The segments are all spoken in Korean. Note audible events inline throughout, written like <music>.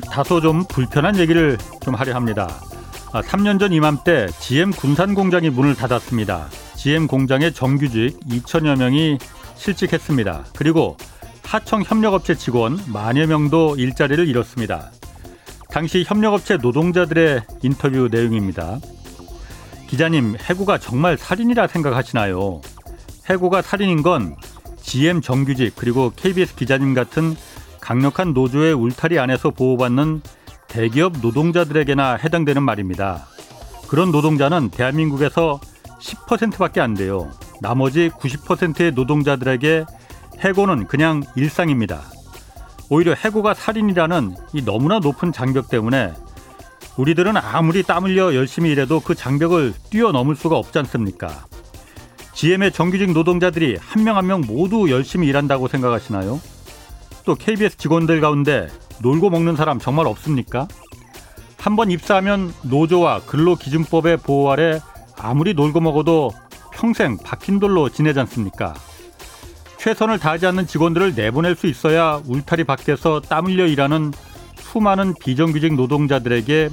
다소 좀 불편한 얘기를 좀 하려 합니다. 3년 아, 전 이맘때 GM 군산 공장이 문을 닫았습니다. GM 공장의 정규직 2천여 명이 실직했습니다. 그리고 하청 협력업체 직원 만여 명도 일자리를 잃었습니다. 당시 협력업체 노동자들의 인터뷰 내용입니다. 기자님, 해고가 정말 살인이라 생각하시나요? 해고가 살인인 건 GM 정규직 그리고 KBS 기자님 같은 강력한 노조의 울타리 안에서 보호받는 대기업 노동자들에게나 해당되는 말입니다. 그런 노동자는 대한민국에서 10%밖에 안 돼요. 나머지 90%의 노동자들에게 해고는 그냥 일상입니다. 오히려 해고가 살인이라는 이 너무나 높은 장벽 때문에 우리들은 아무리 땀 흘려 열심히 일해도 그 장벽을 뛰어넘을 수가 없지 않습니까? GM의 정규직 노동자들이 한 명 한 명 모두 열심히 일한다고 생각하시나요? 또 KBS 직원들 가운데 놀고 먹는 사람 정말 없습니까? 한 번 입사하면 노조와 근로기준법의 보호 아래 아무리 놀고 먹어도 평생 박힌 돌로 지내지 않습니까? 최선을 다하지 않는 직원들을 내보낼 수 있어야 울타리 밖에서 땀 흘려 일하는 수많은 비정규직 노동자들에게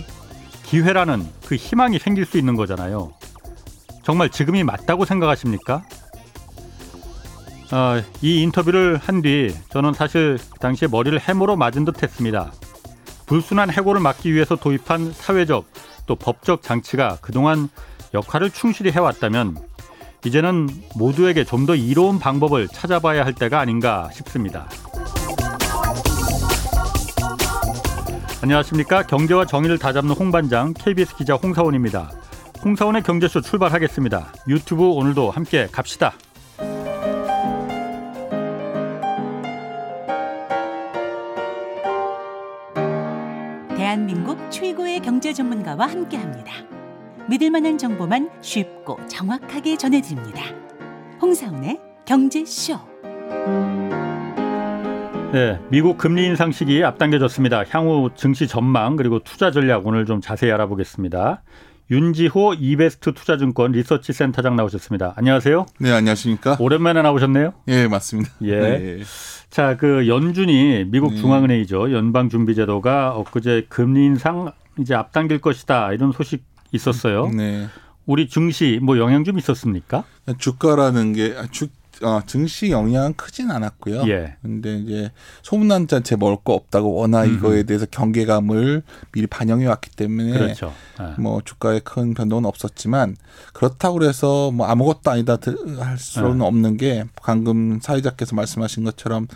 기회라는 그 희망이 생길 수 있는 거잖아요. 정말 지금이 맞다고 생각하십니까? 어, 이 인터뷰를 한 뒤 저는 사실 당시에 머리를 해모로 맞은 듯 했습니다. 불순한 해고를 막기 위해서 도입한 사회적 또 법적 장치가 그동안 역할을 충실히 해왔다면 이제는 모두에게 좀 더 이로운 방법을 찾아봐야 할 때가 아닌가 싶습니다. 안녕하십니까. 경제와 정의를 다잡는 홍반장 KBS 기자 홍사원입니다. 홍사원의 경제쇼 출발하겠습니다. 유튜브 오늘도 함께 갑시다. 경제 전문가와 함께 합니다. 믿을 만한 정보만 쉽고 정확하게 전해드립니다. 홍사운의 경제쇼. 네, 미국 금리 인상 시기 앞당겨졌습니다. 향후 증시 전망 그리고 투자 전략 오늘 좀 자세히 알아보겠습니다. 윤지호 이베스트 투자증권 리서치 센터장 나오셨습니다. 안녕하세요. 네, 안녕하십니까? 오랜만에 나오셨네요. 예, 맞습니다. 예. 네. 자, 그 연준이 미국 네. 중앙은행이죠. 연방준비제도가 엊그제 금리 인상 이제 앞당길 것이다 이런 소식 있었어요. 네. 우리 증시 뭐 영향 좀 있었습니까? 주가라는 게 아, 주, 어, 증시 영향은 크진 않았고요. 예. 근데 이제 소문난 자체 먹을 거 없다고 워낙 음. 이거에 대해서 경계감을 미리 반영해 왔기 때문에 그렇죠. 예. 뭐 주가에 큰 변동은 없었지만 그렇다고 그래서 뭐 아무것도 아니다 할 수는 예. 없는 게 방금 사회자께서 말씀하신 것처럼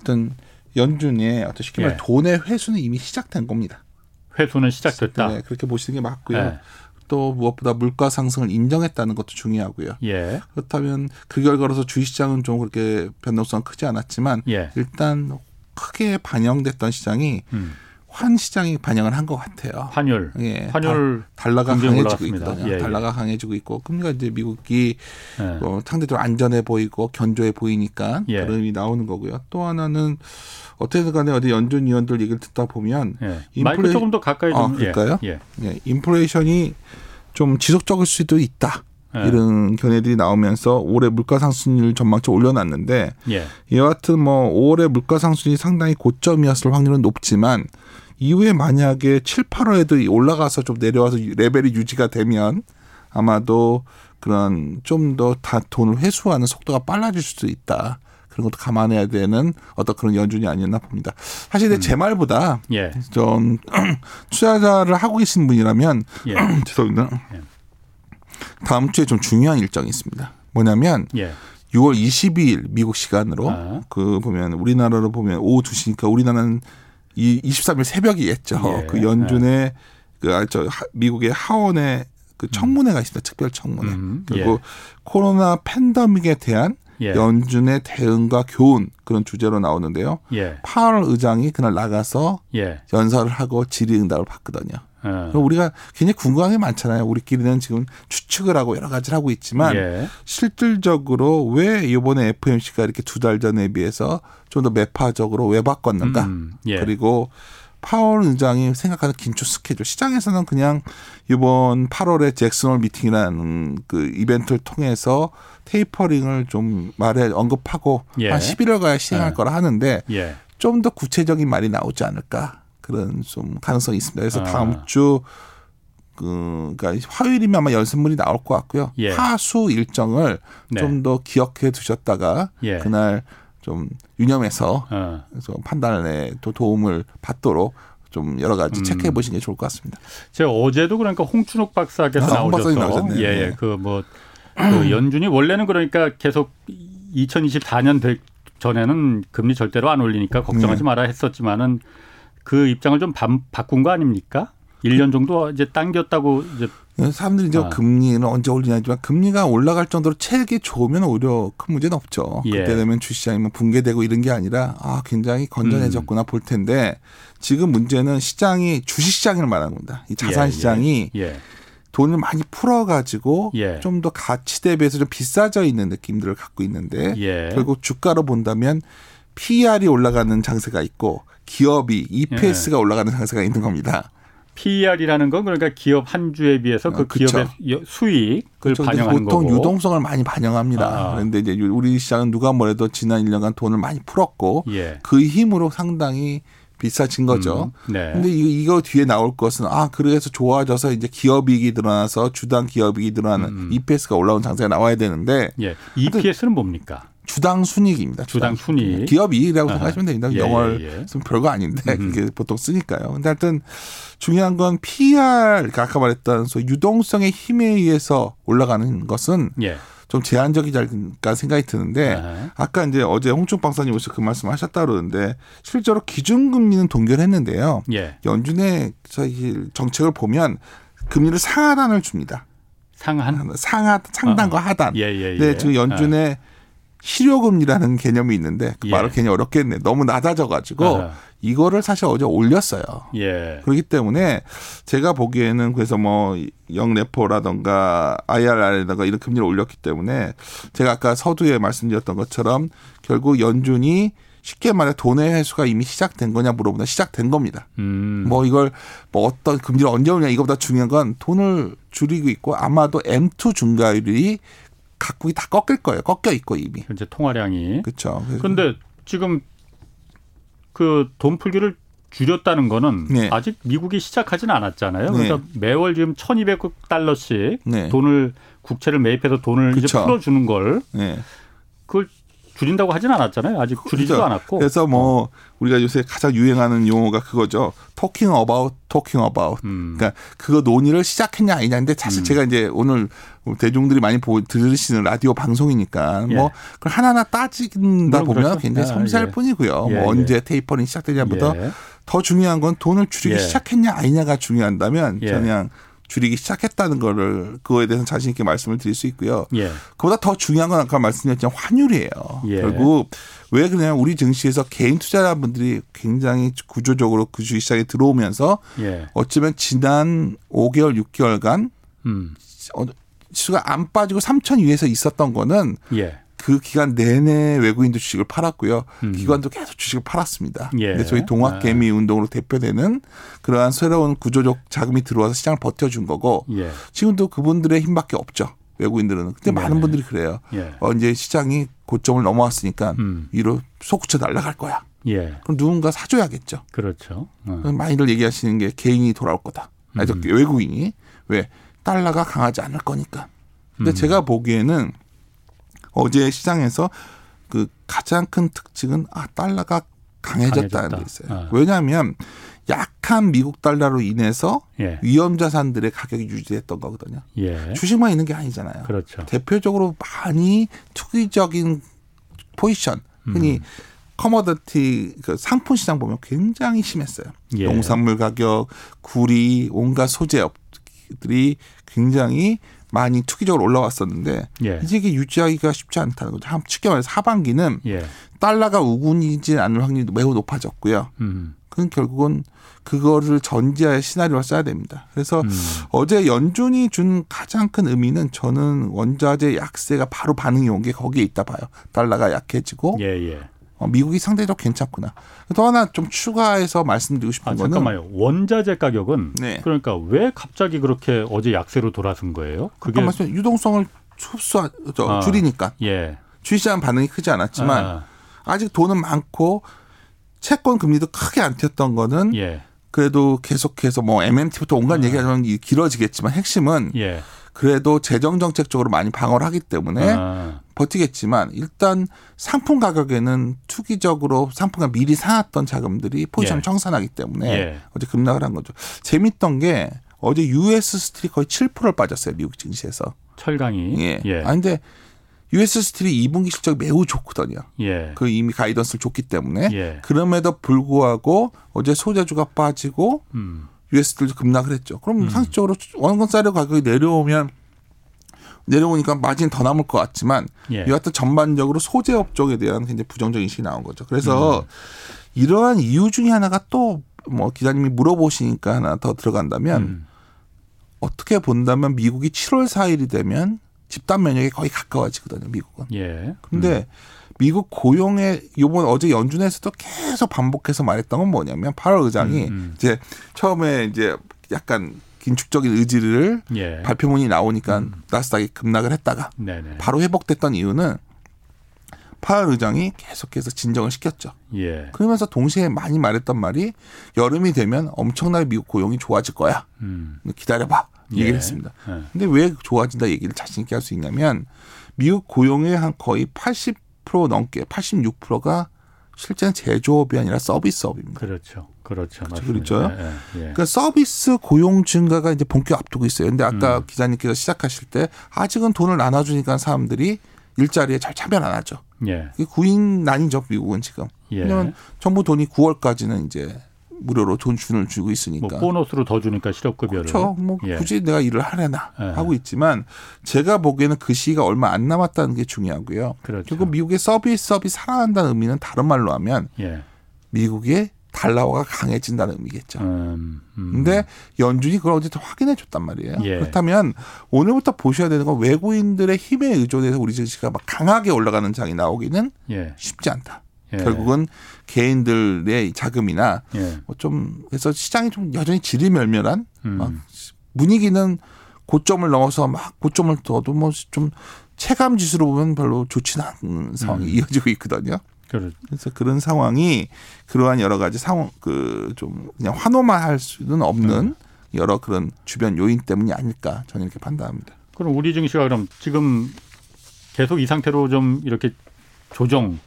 어떤 연준의 어떤 쉽게 말해 예. 돈의 회수는 이미 시작된 겁니다. 회수는 시작됐다. 네, 그렇게 보시는 게 맞고요. 네. 또 무엇보다 물가 상승을 인정했다는 것도 중요하고요. 예. 그렇다면 그 결과로서 주식시장은 좀 그렇게 변동성은 크지 않았지만 예. 일단 크게 반영됐던 시장이 음. 환 시장이 반영을 한 것 같아요. 환율. 예. 환율 달러가 강해지고. 있거든요. 예, 예. 달러가 강해지고 있고 금리가 이제 미국이 예. 어, 상대적으로 안전해 보이고 견조해 보이니까 예. 그런 의미 나오는 거고요. 또 하나는 어쨌든 간에 어디 연준 위원들 얘기를 듣다 보면 예. 인플레... 조금 더 가까이 좀. 아, 그럴까요? 예. 예. 인플레이션이 좀 지속적일 수도 있다. 예. 이런 견해들이 나오면서 올해 물가 상승률 전망치 올려놨는데 예. 여하튼 뭐 올해 물가 상승이 상당히 고점이었을 확률은 높지만 이후에 만약에 7, 8월에도 올라가서 좀 내려와서 레벨이 유지가 되면 아마도 그런 좀 더 다 돈을 회수하는 속도가 빨라질 수도 있다. 그런 것도 감안해야 되는 어떤 그런 연준이 아니었나 봅니다. 사실 음. 제 말보다 예. 좀 <clears throat> 투자자를 하고 계신 분이라면 예. <clears throat> 죄송합니다. 예. 다음 주에 좀 중요한 일정이 있습니다. 뭐냐면 예. 6월 22일 미국 시간으로 아. 그 보면 우리나라로 보면 오후 2시니까 우리나라는 이 23일 새벽이겠죠. 예. 그 연준의 그저 아, 미국의 하원의 그 청문회가 있습니다. 특별 청문회. 음. 그리고 예. 코로나 팬데믹에 대한 예. 연준의 대응과 교훈 그런 주제로 나오는데요. 예. 파월 의장이 그날 나가서 예. 연설을 하고 질의응답을 받거든요. 예. 우리가 굉장히 궁금한 게 많잖아요. 우리끼리는 지금 추측을 하고 여러 가지를 하고 있지만 예. 실질적으로 왜 이번에 FMC가 이렇게 두 달 전에 비해서 좀 더 매파적으로 왜 바꿨는가? 음, 예. 그리고 파월 의장이 생각하는 긴축 스케줄 시장에서는 그냥 이번 8월에 잭슨홀 미팅이라는 그 이벤트를 통해서 테이퍼링을 좀 말에 언급하고 예. 한 11월 가야 시행할 예. 거라 하는데 예. 좀더 구체적인 말이 나오지 않을까. 그런 좀 가능성이 있습니다. 그래서 아. 다음 주 그, 그러니까 화요일이면 아마 연습물이 나올 것 같고요. 예. 하수 일정을 네. 좀더 기억해 두셨다가 예. 그날 좀 유념해서 어. 그래서 판단에 도 도움을 받도록 좀 여러 가지 음. 체크해 보시는 게 좋을 것 같습니다. 제가 어제도 그러니까 홍춘욱 박사께서 아, 나오셔서 예, 예. 네. 그뭐 그 연준이 원래는 그러니까 계속 2024년 될 전에는 금리 절대로 안 올리니까 걱정하지 네. 마라 했었지만은 그 입장을 좀 바, 바꾼 거 아닙니까? 1년 정도 이제 당겼다고 이제 사람들이 이제 아. 금리는 언제 올리냐지만 금리가 올라갈 정도로 체력이 좋으면 오히려 큰 문제는 없죠. 예. 그때 되면 주시장이 뭐 붕괴되고 이런 게 아니라 아 굉장히 건전해졌구나 음. 볼 텐데 지금 문제는 시장이 주식 시장을 말하는 겁니다. 이 자산 예. 시장이 예. 예. 돈을 많이 풀어가지고 예. 좀더 가치 대비해서 좀 비싸져 있는 느낌들을 갖고 있는데 예. 결국 주가로 본다면 PER이 올라가는 장세가 있고 기업이 EPS가 올라가는 장세가 있는 겁니다. PER이라는 건 그러니까 기업 한 주에 비해서 그 아, 기업의 수익을 그쵸. 반영하는 보통 거고. 유동성을 많이 반영합니다. 아. 그런데 이제 우리 시장은 누가 뭐래도 지난 1년간 돈을 많이 풀었고 예. 그 힘으로 상당히 비싸진 거죠. 음, 네. 근데 이거, 이거 뒤에 나올 것은 아 그래서 좋아져서 이제 기업이익이 늘어나서 주당 기업이익이 늘어나는 음. EPS가 올라온 장세가 나와야 되는데 예. EPS는 뭡니까? 주당 순익입니다 주당, 주당 순익. 기업 이익이라고 생각하시면 됩니다. 예, 영어를 예, 예. 별거 아닌데 음. 그게 보통 쓰니까요. 근데 하여튼 중요한 건 PR, 그러니까 아까 말했던 소 유동성의 힘에 의해서 올라가는 것은 예. 좀 제한적이지 않을까 생각이 드는데 네. 아까 이제 어제 홍춘 박사님 오셔서 그 말씀 하셨다 그러는데 실제로 기준금리는 동결했는데요. 예. 연준의 정책을 보면 금리를 상하단을 줍니다. 상한? 상하, 상단과 어. 하단. 예, 예, 예. 네, 지금 연준의 어. 실효금리라는 개념이 있는데 그 말을 예. 괜히 어렵겠네. 너무 낮아져가지고 아 이거를 사실 어제 올렸어요. 예. 그렇기 때문에 제가 보기에는 그래서 뭐 영레포라던가 IRR에다가 이런 금리를 올렸기 때문에 제가 아까 서두에 말씀드렸던 것처럼 결국 연준이 쉽게 말해 돈의 회수가 이미 시작된 거냐 물어보면 시작된 겁니다. 음. 뭐 이걸 뭐 어떤 금리를 언제 올냐 이거보다 중요한 건 돈을 줄이고 있고 아마도 M2 중과율이 각국이 다 꺾일 거예요. 꺾여 있고 이미. 현재 통화량이. 그렇죠. 그런데 지금 그 돈 풀기를 줄였다는 거는 네. 아직 미국이 시작하지는 않았잖아요. 네. 그러니까 매월 지금 1,200억 달러씩 네. 돈을 국채를 매입해서 돈을 그쵸. 이제 풀어주는 걸 네. 그걸 줄인다고 하진 않았잖아요. 아직 줄이지도 그렇죠. 않았고. 그래서 뭐 어. 우리가 요새 가장 유행하는 용어가 그거죠. talking about, talking about. 음. 그러니까 그거 논의를 시작했냐 아니냐인데 사실 음. 제가 이제 오늘 대중들이 많이 보, 들으시는 라디오 방송이니까 예. 뭐 그걸 하나하나 따진다 보면 그렇죠. 굉장히 아, 섬세할 아, 예. 뿐이고요. 예, 뭐 언제 예. 테이퍼링 시작되냐보다 예. 더 중요한 건 돈을 줄이기 예. 시작했냐 아니냐가 중요한다면 그냥 줄이기 시작했다는 거를 그거에 대해서 자신 있게 말씀을 드릴 수 있고요. 예. 그보다 더 중요한 건 아까 말씀드렸지만 환율이에요. 예. 결국 왜 그러냐면 우리 증시에서 개인 투자자분들이 굉장히 구조적으로 그 주식 시장에 들어오면서 예. 어쩌면 지난 5개월, 6개월간 음. 지수가 안 빠지고 3천 위에서 있었던 거는 예. 그 기간 내내 외국인도 주식을 팔았고요. 음. 기관도 계속 주식을 팔았습니다. 예. 근데 저희 동학개미 아. 운동으로 대표되는 그러한 새로운 구조적 자금이 들어와서 시장을 버텨준 거고 예. 지금도 그분들의 힘밖에 없죠. 외국인들은. 근데 네. 많은 분들이 그래요. 예. 어, 이제 시장이 고점을 넘어왔으니까 음. 위로 솟구쳐 날아갈 거야. 예. 그럼 누군가 사줘야겠죠. 그렇죠. 어. 많이들 얘기하시는 게 개인이 돌아올 거다. 아니, 음. 외국인이. 왜? 달러가 강하지 않을 거니까. 근데 음. 제가 보기에는 어제 시장에서 그 가장 큰 특징은 아 달러가 강해졌다는 강해졌다. 게 있어요. 어. 왜냐하면 약한 미국 달러로 인해서 예. 위험 자산들의 가격이 유지됐던 거거든요. 예. 주식만 있는 게 아니잖아요. 그렇죠. 대표적으로 많이 투기적인 포지션, 흔히 음. 커머더티 그 상품 시장 보면 굉장히 심했어요. 예. 농산물 가격, 구리, 온갖 소재업들이 굉장히 많이 투기적으로 올라왔었는데 예. 이제 이게 유지하기가 쉽지 않다는 거죠. 쉽게 말해서 하반기는 예. 달러가 우군이지 않을 확률이 매우 높아졌고요. 음. 그건 결국은 그거를 전제하에 시나리오를 써야 됩니다. 그래서 음. 어제 연준이 준 가장 큰 의미는 저는 원자재 약세가 바로 반응이 온 게 거기에 있다 봐요. 달러가 약해지고 예, 예. 어, 미국이 상대적으로 괜찮구나. 또 하나 좀 추가해서 말씀드리고 싶은 아, 거는 잠깐만요. 원자재 가격은 네. 그러니까 왜 갑자기 그렇게 어제 약세로 돌아선 거예요? 그게 말씀 유동성을 흡수 저, 아, 줄이니까. 예. 주식시장 반응이 크지 않았지만 아. 직 돈은 많고 채권 금리도 크게 안 튀었던 거는 예. 그래도 계속해서 뭐 MMT부터 온갖 네. 얘기하면 길어지겠지만 핵심은 예. 그래도 재정 정책적으로 많이 방어를 하기 때문에 아. 버티겠지만 일단 상품 가격에는 투기적으로 상품가 미리 사놨던 자금들이 포지션 예. 청산하기 때문에 예. 어제 급락을 한 거죠. 재밌던 게 어제 US 스틸이 거의 7%를 빠졌어요 미국 증시에서. 철강이. 예. 예. 아 근데 US 스틸이 2분기 실적이 매우 좋거든요. 예. 그 이미 가이던스를 줬기 때문에 예. 그럼에도 불구하고 어제 소재주가 빠지고 음. US들도 급락을 했죠. 그럼 음. 상식적으로 원건 쌀의 가격이 내려오면 내려오니까 마진 더 남을 것 같지만 예. 여하튼 전반적으로 소재업 쪽에 대한 굉장히 부정적 인식이 나온 거죠. 그래서 음. 이러한 이유 중에 하나가 또 뭐 기자님이 물어보시니까 하나 더 들어간다면 음. 어떻게 본다면 미국이 7월 4일이 되면 집단 면역에 거의 가까워지거든요, 미국은. 예. 근데 음. 미국 고용의 요번 어제 연준에서도 계속 반복해서 말했던 건 뭐냐면 8월 의장이 음, 음. 이제 처음에 이제 약간 긴축적인 의지를 예. 발표문이 나오니까 음. 나스닥이 급락을 했다가 네네. 바로 회복됐던 이유는 파월 의장이 계속해서 진정을 시켰죠. 예. 그러면서 동시에 많이 말했던 말이 여름이 되면 엄청나게 미국 고용이 좋아질 거야. 음. 기다려봐. 얘기를 예. 했습니다. 예. 근데 왜 좋아진다 얘기를 자신 있게 할 수 있냐면 미국 고용의 한 거의 80% 넘게 86%가 실제는 제조업이 아니라 서비스업입니다. 그렇죠. 그렇죠. 그렇죠. 그렇죠. 예, 예. 그러니까 서비스 고용 증가가 이제 본격 앞두고 있어요. 근데 아까 음. 기자님께서 시작하실 때 아직은 돈을 나눠주니까 사람들이 일자리에 잘 참여 안 하죠. 예. 구인난이죠 미국은 지금. 예. 왜냐하면 정부 돈이 9월까지는 이제 무료로 돈 주는 주고 있으니까. 뭐 보너스로 더 주니까 실업급여를. 그렇죠. 뭐 예. 굳이 내가 일을 하려나 예. 하고 있지만 제가 보기에는 그 시기가 얼마 안 남았다는 게 중요하고요. 그렇죠. 그리고 미국의 서비스업이 살아난다는 의미는 다른 말로 하면 예. 미국의 달러화가 강해진다는 의미겠죠. 음, 음. 근데 연준이 그걸 어쨌든 확인해 줬단 말이에요. 예. 그렇다면 오늘부터 보셔야 되는 건 외국인들의 힘에 의존해서 우리 증시가 막 강하게 올라가는 장이 나오기는 예. 쉽지 않다. 예. 결국은 개인들의 자금이나 예. 뭐좀 그래서 시장이 좀 여전히 지리멸멸한 음. 분위기는 고점을 넘어서 막 고점을 더도 뭐 좀 체감 지수로 보면 별로 좋지는 않은 상황이 음. 이어지고 있거든요. 그래서 그런 상황이 그러한 여러 가지 상황 그 좀 그냥 환호만 할 수는 없는 음. 여러 그런 주변 요인 때문이 아닐까 저는 이렇게 판단합니다. 그럼 우리 증시가 그럼 지금 계속 이 상태로 좀 이렇게 조정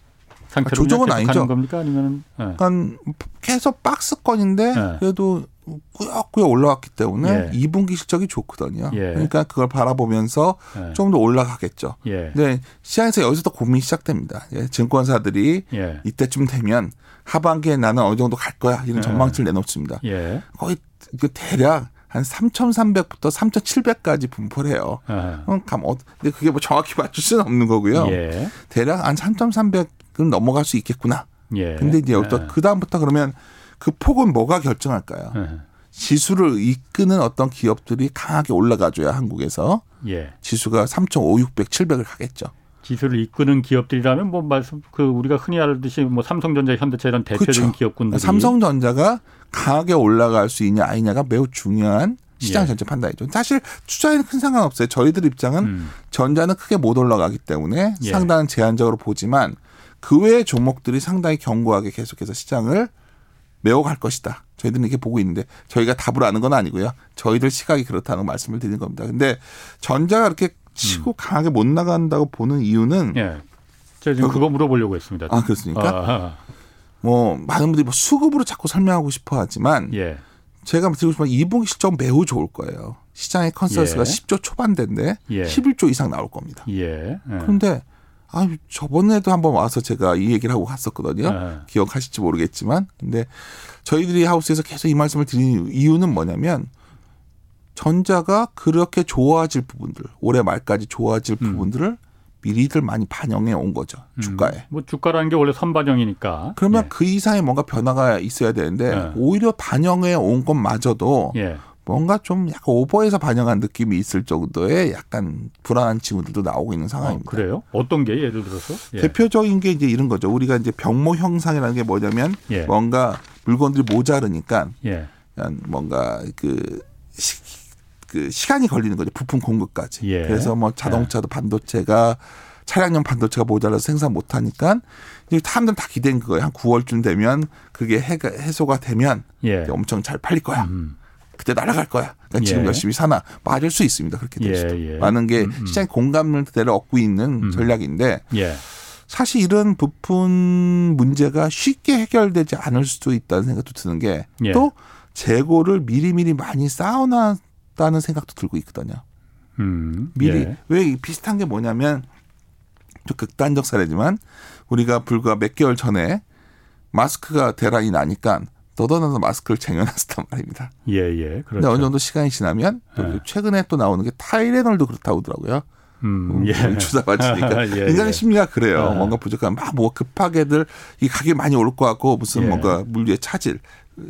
상태로 아, 조정은 아니죠. 겁니까 아니면 네. 그러니까 계속 박스권인데 네. 그래도 꾸역꾸역 올라왔기 때문에 예. 2분기 실적이 좋거든요. 예. 그러니까 그걸 바라보면서 예. 좀더 올라가겠죠. 예. 근데 시장에서 여기서 또 고민이 시작됩니다. 예. 증권사들이 예. 이때쯤 되면 하반기에 나는 어느 정도 갈 거야 이런 예. 전망치를 내놓습니다. 거의 그 대략 한 3,300부터 3,700까지 분포를 해요. 그럼 감, 어, 근데 그게 뭐 정확히 <laughs> 맞출 수는 없는 거고요. 대략 한 3,300 은 넘어갈 수 있겠구나. 근데 이제 또 그다음부터 그러면 그 폭은 뭐가 결정할까요? 네. 지수를 이끄는 어떤 기업들이 강하게 올라가줘야 한국에서 예. 지수가 3,500, 700을 가겠죠. 지수를 이끄는 기업들이라면 뭐 말씀 그 우리가 흔히 알듯이 뭐 삼성전자, 현대차 이런 대표적인 그렇죠. 기업군들이 삼성전자가 강하게 올라갈 수 있냐 아니냐가 매우 중요한 시장 예. 전체 판단이죠. 사실 투자에는 큰 상관없어요. 저희들 입장은 음. 전자는 크게 못 올라가기 때문에 예. 상당한 제한적으로 보지만 그 외의 종목들이 상당히 견고하게 계속해서 시장을 메워갈 것이다. 저희들은 이렇게 보고 있는데 저희가 답을 아는 건 아니고요. 저희들 시각이 그렇다는 말씀을 드리는 겁니다. 근데 전자가 이렇게 치고 음. 강하게 못 나간다고 보는 이유는 예. 제가 지금 그거 물어보려고 했습니다. 아 그렇습니까? 아하. 뭐 많은 분들이 뭐 수급으로 자꾸 설명하고 싶어 하지만 예. 제가 드리고 싶은 2분기 실적 매우 좋을 거예요. 시장의 컨센서스가 예. 10조 초반대인데 예. 11조 이상 나올 겁니다. 예. 예. 그런데 아, 저번에도 한번 와서 제가 이 얘기를 하고 갔었거든요. 네. 기억하실지 모르겠지만. 근데 저희들이 하우스에서 계속 이 말씀을 드리는 이유는 뭐냐면 전자가 그렇게 좋아질 부분들, 올해 말까지 좋아질 음. 부분들을 미리들 많이 반영해 온 거죠. 음. 주가에. 음, 뭐 주가라는 게 원래 선반영이니까. 그러면 예. 그 이상의 뭔가 변화가 있어야 되는데 예. 오히려 반영해 온 것마저도 예. 뭔가 좀 약간 오버해서 반영한 느낌이 있을 정도의 약간 불안한 징후들도 나오고 있는 상황입니다. 어, 그래요? 어떤 게 예를 들어서? 예. 대표적인 게 이제 이런 거죠. 우리가 이제 병모 형상이라는 게 뭐냐면 예. 뭔가 물건들이 모자르니까 예. 뭔가 그, 시, 그 시간이 걸리는 거죠. 부품 공급까지. 예. 그래서 뭐 자동차도 예. 반도체가 차량용 반도체가 모자라서 생산 못 하니까 이제 사람들 다 기대는 거예요. 한 9월쯤 되면 그게 해가, 해소가 되면 예. 엄청 잘 팔릴 거야. 음. 그때 날아갈 거야. 그러니까 지금 예. 열심히 사나 맞을 수 있습니다. 그렇게 될 예, 수도. 예. 많은 게 음, 음. 시장의 공감을 대로 얻고 있는 음. 전략인데 예. 사실 이런 부품 문제가 쉽게 해결되지 않을 수도 있다는 생각도 드는 게 예. 또 재고를 미리미리 많이 쌓아놨다는 생각도 들고 있거든요. 음. 미리 예. 왜 비슷한 게 뭐냐면 좀 극단적 사례지만 우리가 불과 몇 개월 전에 마스크가 대란이 나니까 너도나도 마스크를 쟁여놨단 <laughs> 말입니다. 예, 예. 근데 그렇죠. 어느 정도 시간이 지나면 또 예. 최근에 또 나오는 게 타이레놀도 그렇다고 하더라고요. 음, 예. 주사 맞으니까 <laughs> 예, 인간의 예. 심리가 그래요. 아. 뭔가 부족한 막 뭐 급하게들 이 가격이 많이 오를 것 같고 무슨 예. 뭔가 물류의 차질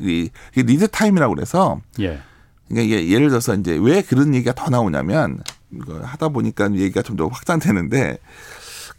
이 lead time이라고 그래서 예. 그러니까 이게 예를 들어서 이제 왜 그런 얘기가 더 나오냐면 하다 보니까 얘기가 좀 더 확장되는데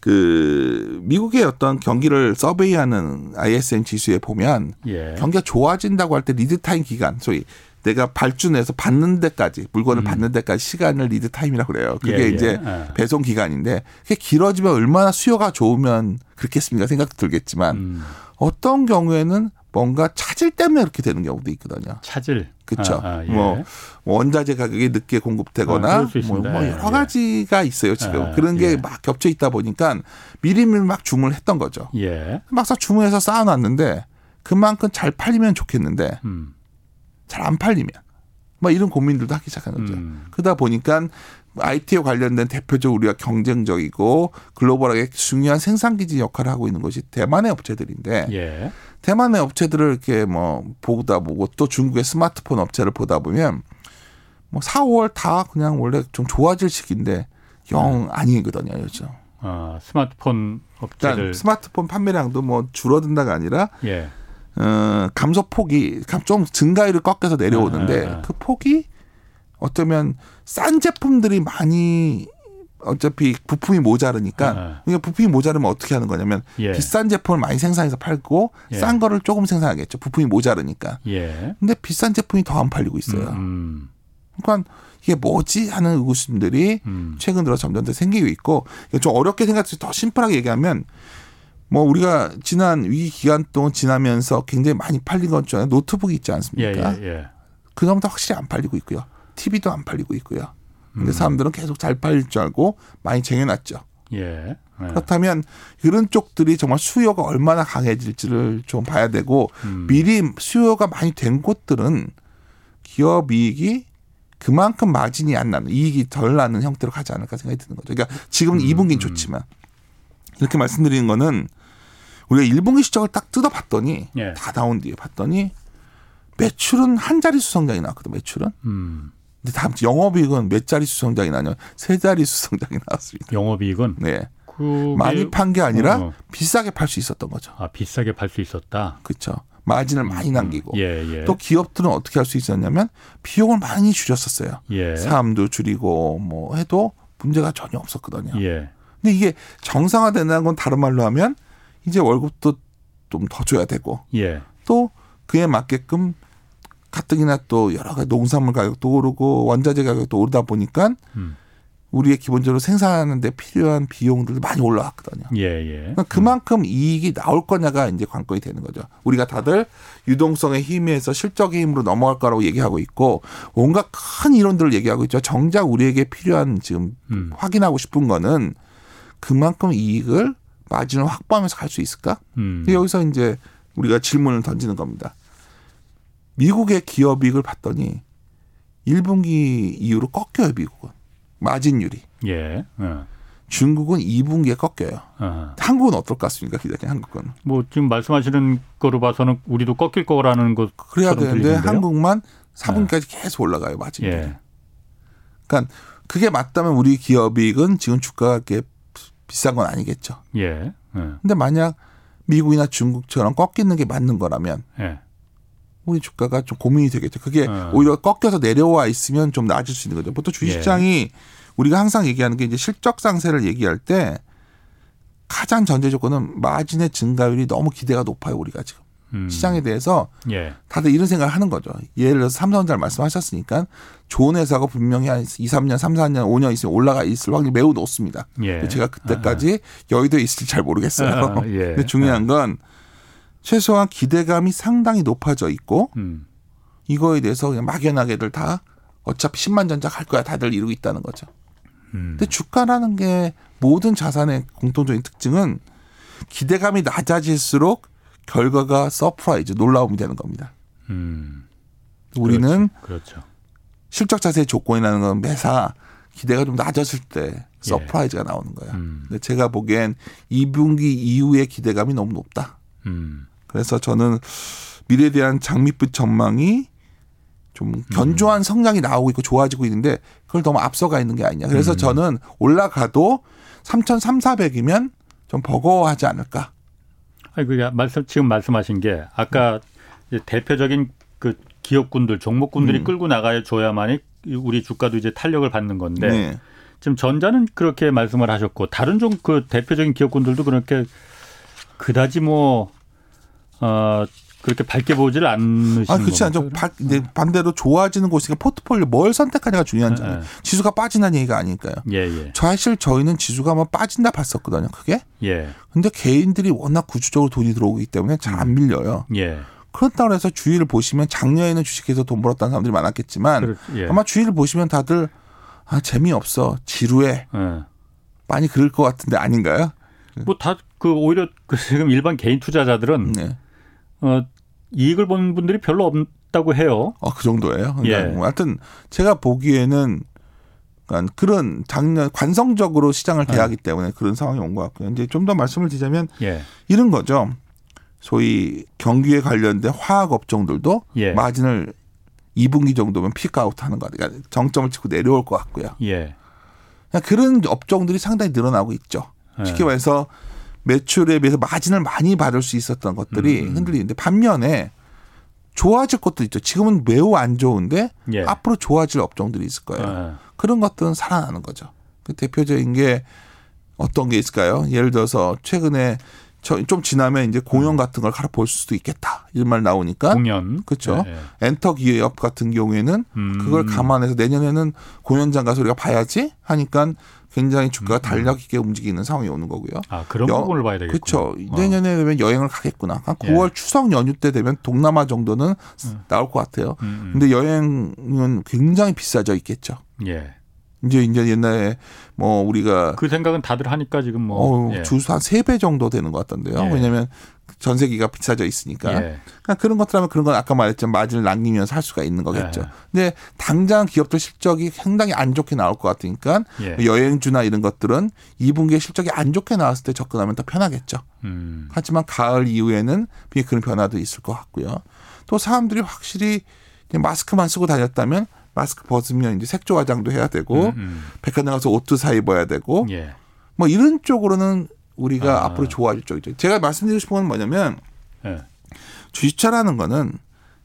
그 미국의 어떤 경기를 서베이하는 ISM 지수에 보면 예. 경기가 좋아진다고 할 때 lead time 기간 소위 내가 발주해서 받는 데까지 물건을 음. 받는 데까지 시간을 lead time이라고 그래요. 그게 예, 예. 이제 예. 배송 기간인데 그게 길어지면 얼마나 수요가 좋으면 그렇겠습니까 생각도 들겠지만 음. 어떤 경우에는 뭔가 차질 때문에 그렇게 되는 경우도 있거든요. 차질. 그렇죠. 아, 아, 예. 뭐, 뭐 원자재 가격이 늦게 아, 공급되거나 수 뭐. 뭐 예, 여러 예. 가지가 있어요 지금 아, 그런 예. 게막 겹쳐 있다 보니까 미리미리 막 주문을 했던 거죠. 예. 막상 주문해서 쌓아놨는데 그만큼 잘 팔리면 좋겠는데 음. 잘안 팔리면 막 이런 고민들도 하기 시작한 거죠. 음. 그러다 보니까 IT와 관련된 대표적으로 우리가 경쟁적이고 글로벌하게 중요한 생산기지 역할을 하고 있는 것이 대만의 업체들인데 예. 대만의 업체들을 이렇게 뭐 보다 보고 또 중국의 스마트폰 업체를 보다 보면 뭐 4, 5월 다 그냥 원래 좀 좋아질 시기인데 영 아니거든요, 요즘. 아, 스마트폰 일단 업체들. 스마트폰 판매량도 뭐 줄어든다가 아니라 예. 어, 감소 폭이 감- 좀 증가율을 꺾여서 내려오는데 아, 아, 아. 그 폭이 어쩌면 싼 제품들이 많이 어차피 부품이 모자르니까 아. 그러니까 부품이 모자르면 어떻게 하는 거냐면 예. 비싼 제품을 많이 생산해서 팔고 예. 싼 거를 조금 생산하겠죠. 부품이 모자르니까. 예. 근데 비싼 제품이 더 안 팔리고 있어요. 음. 그러니까 이게 뭐지 하는 의구심들이 음. 최근 들어 점점 더 생기고 있고 좀 어렵게 생각해서 더 심플하게 얘기하면 뭐 우리가 지난 위기 기간 동안 지나면서 굉장히 많이 팔린 것 중에 노트북이 있지 예, 않습니까? 예, 예. 그다음부터 확실히 안 팔리고 있고요. TV도 안 팔리고 있고요. 근데 음. 사람들은 계속 잘 팔릴 줄 알고 많이 쟁여놨죠. 예. 예. 그렇다면 이런 쪽들이 정말 수요가 얼마나 강해질지를 좀 봐야 되고 음. 미리 수요가 많이 된 곳들은 기업 이익이 그만큼 마진이 안 나는 이익이 덜 나는 형태로 가지 않을까 생각이 드는 거죠. 그러니까 지금은 음, 2분기는 좋지만 이렇게 말씀드리는 거는 우리가 1분기 실적을 딱 뜯어봤더니 예. 다 나온 뒤에 봤더니 매출은 한 자릿수 성장이 나왔거든. 매출은. 음. 근데 다음 주 영업이익은 몇 자릿수 성장이 나냐? 세 자릿수 성장이 나왔습니다. 영업이익은 네. 그게 많이 판 게 아니라 어. 비싸게 팔 수 있었던 거죠. 아, 비싸게 팔 수 있었다. 그렇죠. 마진을 많이 남기고 예, 예. 또 기업들은 어떻게 할 수 있었냐면 비용을 많이 줄였었어요. 예. 사람도 줄이고 뭐 해도 문제가 전혀 없었거든요. 예. 근데 이게 정상화된다는 건 다른 말로 하면 이제 월급도 좀 더 줘야 되고 예. 또 그에 맞게끔 가뜩이나 또 여러 가지 농산물 가격도 오르고 원자재 가격도 오르다 보니까 음. 우리의 기본적으로 생산하는 데 필요한 비용들도 많이 올라왔거든요. 예, 예. 그러니까 그만큼 이익이 나올 거냐가 이제 관건이 되는 거죠. 우리가 다들 유동성의 힘에서 실적의 힘으로 넘어갈 거라고 얘기하고 있고 온갖 큰 이론들을 얘기하고 있죠. 정작 우리에게 필요한 지금 음. 확인하고 싶은 거는 그만큼 이익을 마진을 확보하면서 갈 수 있을까? 음. 여기서 이제 우리가 질문을 던지는 겁니다. 미국의 기업 이익을 봤더니 1분기 이후로 꺾여요, 미국은. 마진율이. 예. 어. 중국은 2분기에 꺾여요. 어. 한국은 어떨 것 같습니까, 기자님? 한국은. 뭐 지금 말씀하시는 거로 봐서는 우리도 꺾일 거라는 것 그래야 되는데 들리는데요? 한국만 4분기까지 계속 올라가요, 마진율이. 예. 그러니까 그게 맞다면 우리 기업 이익은 지금 주가가 이렇게 비싼 건 아니겠죠. 예. 예. 근데 만약 미국이나 중국처럼 꺾이는 게 맞는 거라면 예. 우리 주가가 좀 고민이 되겠죠. 그게 어. 오히려 꺾여서 내려와 있으면 좀 나아질 수 있는 거죠. 보통 주식시장이 우리가 항상 얘기하는 게 이제 실적 상세를 얘기할 때 가장 전제 조건은 마진의 증가율이 너무 기대가 높아요, 우리가 지금. 음. 시장에 대해서 예. 다들 이런 생각을 하는 거죠. 예를 들어서 삼성전자를 말씀하셨으니까 좋은 회사가 분명히 한 2, 3년, 3, 4년, 5년 있으면 올라가 있을 확률이 매우 높습니다. 예. 제가 그때까지 아, 여의도에 있을지 잘 모르겠어요. 아, 예. 근데 중요한 건 최소한 기대감이 상당히 높아져 있고 음. 이거에 대해서 그냥 막연하게들 다 어차피 10만 전자 갈 거야 다들 이루고 있다는 거죠. 음. 근데 주가라는 게 모든 자산의 공통적인 특징은 기대감이 낮아질수록 결과가 surprise 놀라움이 되는 겁니다. 음. 우리는 그렇죠. 그렇죠. 실적 장세의 조건이라는 건 매사 기대가 좀 낮아질 때 예. surprise가 예. 나오는 거야. 음. 근데 제가 보기엔 2분기 이후의 기대감이 너무 높다. 음. 그래서 저는 미래에 대한 장밋빛 전망이 좀 음. 견조한 성장이 나오고 있고 좋아지고 있는데 그걸 너무 앞서가 있는 게 아니냐. 그래서 음. 저는 올라가도 3,300, 400이면 좀 버거워하지 않을까. 아니 그게 말씀 지금 말씀하신 게 아까 음. 대표적인 그 기업군들 종목군들이 음. 끌고 나가야 줘야만이 우리 주가도 이제 탄력을 받는 건데 네. 지금 전자는 그렇게 말씀을 하셨고 다른 좀 그 대표적인 기업군들도 그렇게 그다지 뭐 어, 그렇게 밝게 보지를 않으시는 아, 그렇지 않죠. 바, 네. 반대로 좋아지는 곳이니까 포트폴리오 뭘 선택하냐가 중요한 잖아요. 네. 지수가 빠진다는 얘기가 아니니까요. 예, 예. 사실 저희는 지수가 뭐 빠진다 봤었거든요. 그게. 예. 근데 개인들이 워낙 구조적으로 돈이 들어오기 때문에 잘 안 밀려요. 예. 그렇다고 해서 주위를 보시면 작년에는 주식에서 돈 벌었다는 사람들이 많았겠지만 그렇, 예. 아마 주위를 보시면 다들 아 재미없어 지루해 예. 많이 그럴 것 같은데 아닌가요? 뭐 다 그 오히려 그 지금 일반 개인 투자자들은 네. 어, 이익을 보는 분들이 별로 없다고 해요. 어, 그 정도예요. 그러니까 예. 뭐 하여튼 제가 보기에는 그러니까 그런 작년 관성적으로 시장을 예. 대하기 네. 때문에 그런 상황이 온 것 같고요. 이제 좀 더 말씀을 드리자면 예. 이런 거죠. 소위 경기에 관련된 화학 업종들도 예. 마진을 2분기 정도면 피크아웃 하는 거. 그러니까 정점을 찍고 내려올 것 같고요. 예. 그런 업종들이 상당히 늘어나고 있죠. 예. 쉽게 말해서 매출에 비해서 마진을 많이 받을 수 있었던 것들이 음. 흔들리는데 반면에 좋아질 것도 있죠. 지금은 매우 안 좋은데 예. 앞으로 좋아질 업종들이 있을 거예요. 예. 그런 것들은 살아나는 거죠. 그 대표적인 게 어떤 게 있을까요? 예를 들어서 최근에 좀 지나면 이제 공연 음. 같은 걸 가려 볼 수도 있겠다 이런 말 나오니까 공연 그렇죠 네. 엔터 기업 같은 경우에는 음. 그걸 감안해서 내년에는 공연장 가서 우리가 봐야지 하니까 굉장히 주가가 음. 달력 있게 움직이는 상황이 오는 거고요. 아 그런 여, 부분을 봐야 되겠군요. 그렇죠. 내년에 되면 여행을 가겠구나. 한 9월 예. 추석 연휴 때 되면 동남아 정도는 음. 나올 것 같아요. 음, 음. 근데 여행은 굉장히 비싸져 있겠죠. 예. 이제 이제 옛날에 뭐 우리가 그 생각은 다들 하니까 지금 뭐 어, 예. 주수 한 세 배 정도 되는 것 같던데요. 예. 왜냐하면 전세기가 비싸져 있으니까. 예. 그러니까 그런 것들 하면 그런 건 아까 말했지만 마진을 남기면서 할 수가 있는 거겠죠. 예. 근데 당장 기업들 실적이 상당히 안 좋게 나올 것 같으니까 예. 여행주나 이런 것들은 2분기에 실적이 안 좋게 나왔을 때 접근하면 더 편하겠죠. 음. 하지만 가을 이후에는 그런 변화도 있을 것 같고요. 또 사람들이 확실히 마스크만 쓰고 다녔다면 마스크 벗으면 이제 색조 화장도 해야 되고 음, 음. 백화점 가서 옷도 사 입어야 되고 예. 뭐 이런 쪽으로는 우리가 아. 앞으로 좋아질 쪽이죠. 제가 말씀드리고 싶은 건 뭐냐면 예. 주식처라는 거는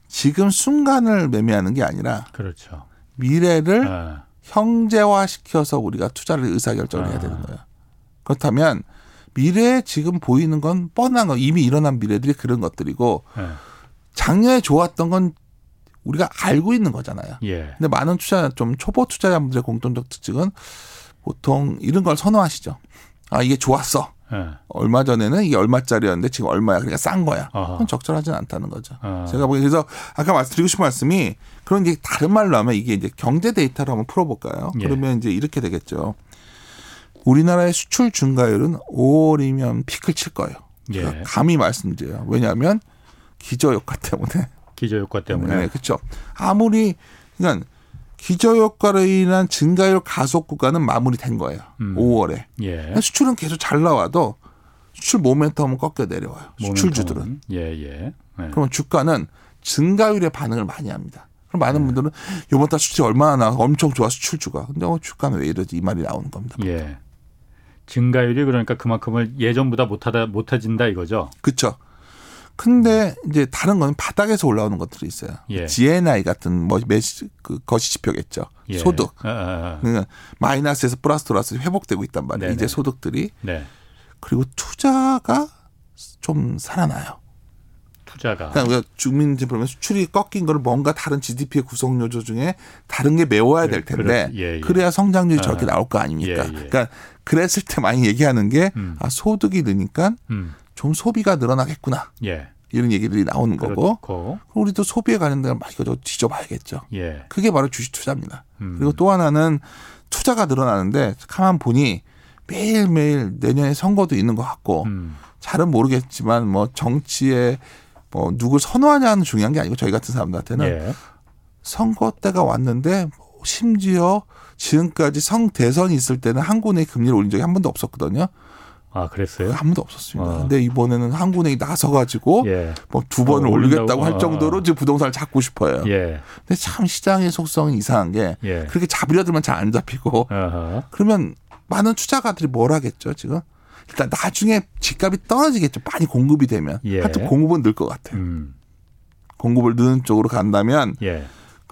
지금 순간을 매매하는 게 아니라 그렇죠. 미래를 아. 형제화 시켜서 우리가 투자를 의사결정을 아. 해야 되는 거예요. 그렇다면 미래에 지금 보이는 건 뻔한 거 이미 일어난 미래들이 그런 것들이고 예. 작년에 좋았던 건 우리가 알고 있는 거잖아요. 예. 근데 많은 투자 좀 초보 투자자분들의 공통적 특징은 보통 이런 걸 선호하시죠. 아 이게 좋았어. 예. 얼마 전에는 이게 얼마짜리였는데 지금 얼마야. 그러니까 싼 거야. 그건 적절하지는 않다는 거죠. 아. 제가 보기에 그래서 아까 말씀드리고 싶은 말씀이 그런 게 다른 말로 하면 이게 이제 경제 데이터로 한번 풀어볼까요? 예. 그러면 이제 이렇게 되겠죠. 우리나라의 수출 증가율은 5월이면 피크를 칠 거예요. 예. 감히 말씀드려요. 왜냐하면 기저효과 때문에. 기저효과 때문에. 네, 그렇죠. 아무리 그러니까 기저효과로 인한 증가율 가속 구간은 마무리된 거예요. 음. 5월에. 예. 수출은 계속 잘 나와도 수출 모멘텀은 꺾여 내려와요. 수출주들은. 예, 예. 네. 그러면 주가는 증가율에 반응을 많이 합니다. 그럼 많은 네. 분들은 이번 달 수출이 얼마나 나 엄청 좋아 수출주가. 근데 어, 주가는 왜 이러지 이 말이 나오는 겁니다. 예. 증가율이 그러니까 그만큼을 예전보다 못하다 못해진다 이거죠. 그렇죠. 근데 이제 다른 건 바닥에서 올라오는 것들이 있어요. 예. GNI 같은 뭐 매시 그 거시 지표겠죠. 예. 소득. 아, 아, 아. 그러니까 마이너스에서 플러스 돌아서 회복되고 있단 말이에요. 네네. 이제 소득들이. 네. 그리고 투자가 좀 살아나요. 투자가. 그러니까 보면 수출이 꺾인 거를 뭔가 다른 GDP의 구성 요소 중에 다른 게 메워야 될 텐데 예, 예. 그래야 성장률이 아. 저렇게 나올 거 아닙니까? 예, 예. 그러니까 그랬을 때 많이 얘기하는 게 음. 아, 소득이 느니까 음. 좀 소비가 늘어나겠구나 예. 이런 얘기들이 나오는 거고 그렇고. 그럼 우리도 소비에 관련된 걸 이거저 뒤져봐야겠죠. 예. 그게 바로 주식 투자입니다. 음. 그리고 또 하나는 투자가 늘어나는데 가만 보니 매일매일 내년에 선거도 있는 것 같고 음. 잘은 모르겠지만 뭐 정치에 뭐 누굴 선호하냐는 중요한 게 아니고 저희 같은 사람들한테는 예. 선거 때가 왔는데 심지어 지금까지 성 대선이 있을 때는 한국은행이 금리를 올린 적이 한 번도 없었거든요. 아, 그랬어요? 한 번도 없었습니다. 어. 근데 이번에는 한국은행이 나서가지고 예. 뭐두 번을 어, 올리겠다고? 할 어, 정도로 어. 지금 부동산을 잡고 싶어요. 예. 근데 참 시장의 속성은 이상한 게 예. 그렇게 잡으려 들면 잘 안 잡히고 어허. 그러면 많은 투자가들이 뭘 하겠죠 지금 일단 나중에 집값이 떨어지겠죠 많이 공급이 되면 예. 하여튼 공급은 늘 것 같아요 음. 공급을 넣는 쪽으로 간다면 예.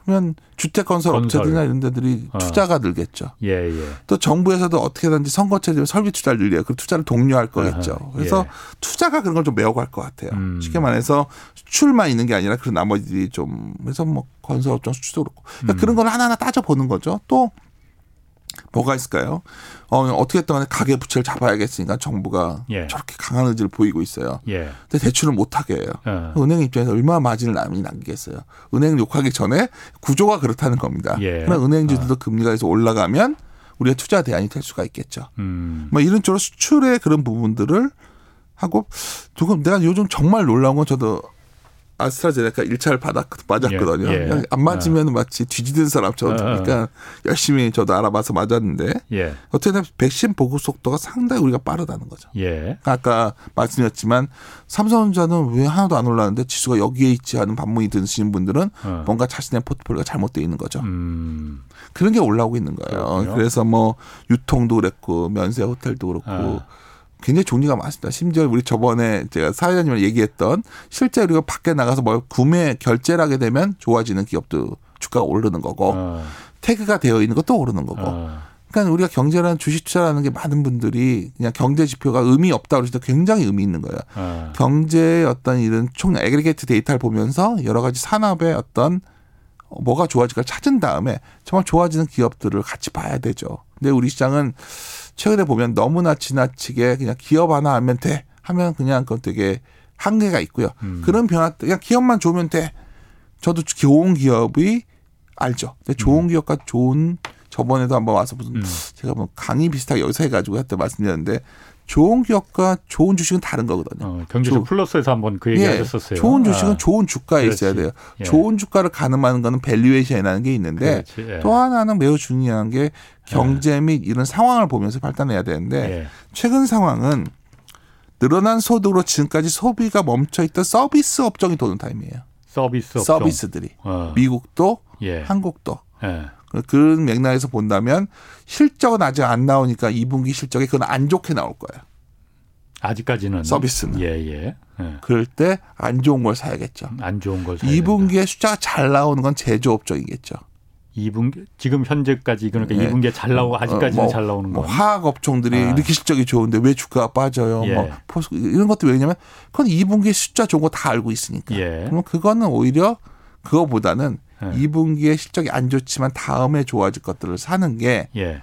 그러면 주택 건설 건설. 업체들이나 이런 데들이 어. 투자가 늘겠죠 예, 예. 또 정부에서도 어떻게든지 되면 설비 투자를 늘려요 그 투자를 독려할 거겠죠 아하. 그래서 예. 투자가 그런 걸좀 메워갈 것 같아요 음. 쉽게 말해서 수출만 있는 게 아니라 그런 나머지들이 좀 그래서 뭐 건설업종 수출도 그렇고 그러니까 음. 그런 걸 하나하나 따져보는 거죠 또 뭐가 있을까요? 어, 어떻게 했든 간에 가계 부채를 잡아야겠으니까 정부가 예. 저렇게 강한 의지를 보이고 있어요. 예. 근데 대출을 못 하게 해요. 어. 은행 입장에서 얼마나 마진을 남이 남기겠어요. 은행을 욕하기 전에 구조가 그렇다는 겁니다. 예. 그러나 은행주들도 금리가 계속 올라가면 우리가 투자 대안이 될 수가 있겠죠. 음. 뭐 이런 쪽으로 수출의 그런 부분들을 하고 조금 내가 요즘 정말 놀라운 건 저도 아스트라제네카 1차를 받았, 맞았거든요. 예, 예. 안 맞으면 마치 뒤지는 사람처럼 어, 어. 그러니까 열심히 저도 알아봐서 맞았는데 예. 어쨌든 백신 보급 속도가 상당히 우리가 빠르다는 거죠. 예. 아까 말씀드렸지만 삼성전자는 왜 하나도 안 올랐는데 지수가 여기에 있지 하는 반문이 드시는 분들은 어. 뭔가 자신의 포트폴리오가 잘못되어 있는 거죠. 음. 그런 게 올라오고 있는 거예요. 그렇군요. 그래서 뭐 유통도 그랬고 면세 호텔도 그렇고 아. 굉장히 종류가 많습니다. 심지어 우리 저번에 제가 사회자님을 얘기했던 실제 우리가 밖에 나가서 뭐 구매 결제를 하게 되면 좋아지는 기업도 주가가 오르는 거고 어. 태그가 되어 있는 것도 오르는 거고 어. 그러니까 우리가 경제라는 주식 투자라는 게 많은 분들이 그냥 경제 지표가 의미 없다 그러실 때 굉장히 의미 있는 거예요. 어. 경제의 어떤 이런 총 aggregate 데이터를 보면서 여러 가지 산업의 어떤 뭐가 좋아질까 찾은 다음에 정말 좋아지는 기업들을 같이 봐야 되죠. 근데 우리 시장은 최근에 보면 너무나 지나치게 그냥 기업 하나 하면 돼 하면 그냥 그건 되게 한계가 있고요. 음. 그런 변화 그냥 기업만 좋으면 돼. 저도 좋은 기업이 알죠. 근데 좋은 기업과 좋은 저번에도 한번 와서 무슨 음. 제가 뭐 강의 비슷하게 여기서 해가지고 했때 말씀드렸는데 좋은 기업과 좋은 주식은 다른 거거든요. 어, 경제쇼 조- 플러스에서 한번 그 얘기 하셨었어요. 좋은 주식은 아, 좋은 주가에 그렇지. 있어야 돼요. 예. 좋은 주가를 가늠하는 거는 valuation이라는 게 있는데. 예. 또 하나는 매우 중요한 게 경제 및 이런 상황을 보면서 판단해야 되는데 예. 최근 상황은 늘어난 소득으로 지금까지 소비가 멈춰 있던 서비스 업종이 도는 타임이에요. 서비스 업종. 서비스들이 어. 미국도 예. 한국도 예. 그런 맥락에서 본다면 실적은 아직 안 나오니까 2분기 실적이 그건 안 좋게 나올 거예요. 아직까지는 서비스는. 예, 예. 예. 그럴 때 안 좋은 걸 사야겠죠. 안 좋은 걸 사야 2분기에 숫자가 잘 나오는 건 제조업종이겠죠. 2분기 지금 현재까지 그러니까 예. 2분기에 잘 나오고 아직까지는 어, 뭐, 잘 나오는 뭐건 화학 업종들이 아. 이렇게 실적이 좋은데 왜 주가가 빠져요? 예. 뭐 포스 이런 것도 왜냐면 그건 2분기에 숫자 좋은 거 다 알고 있으니까. 예. 그러면 그거는 오히려 그거보다는 예. 2분기에 실적이 안 좋지만 다음에 좋아질 것들을 사는 게 예.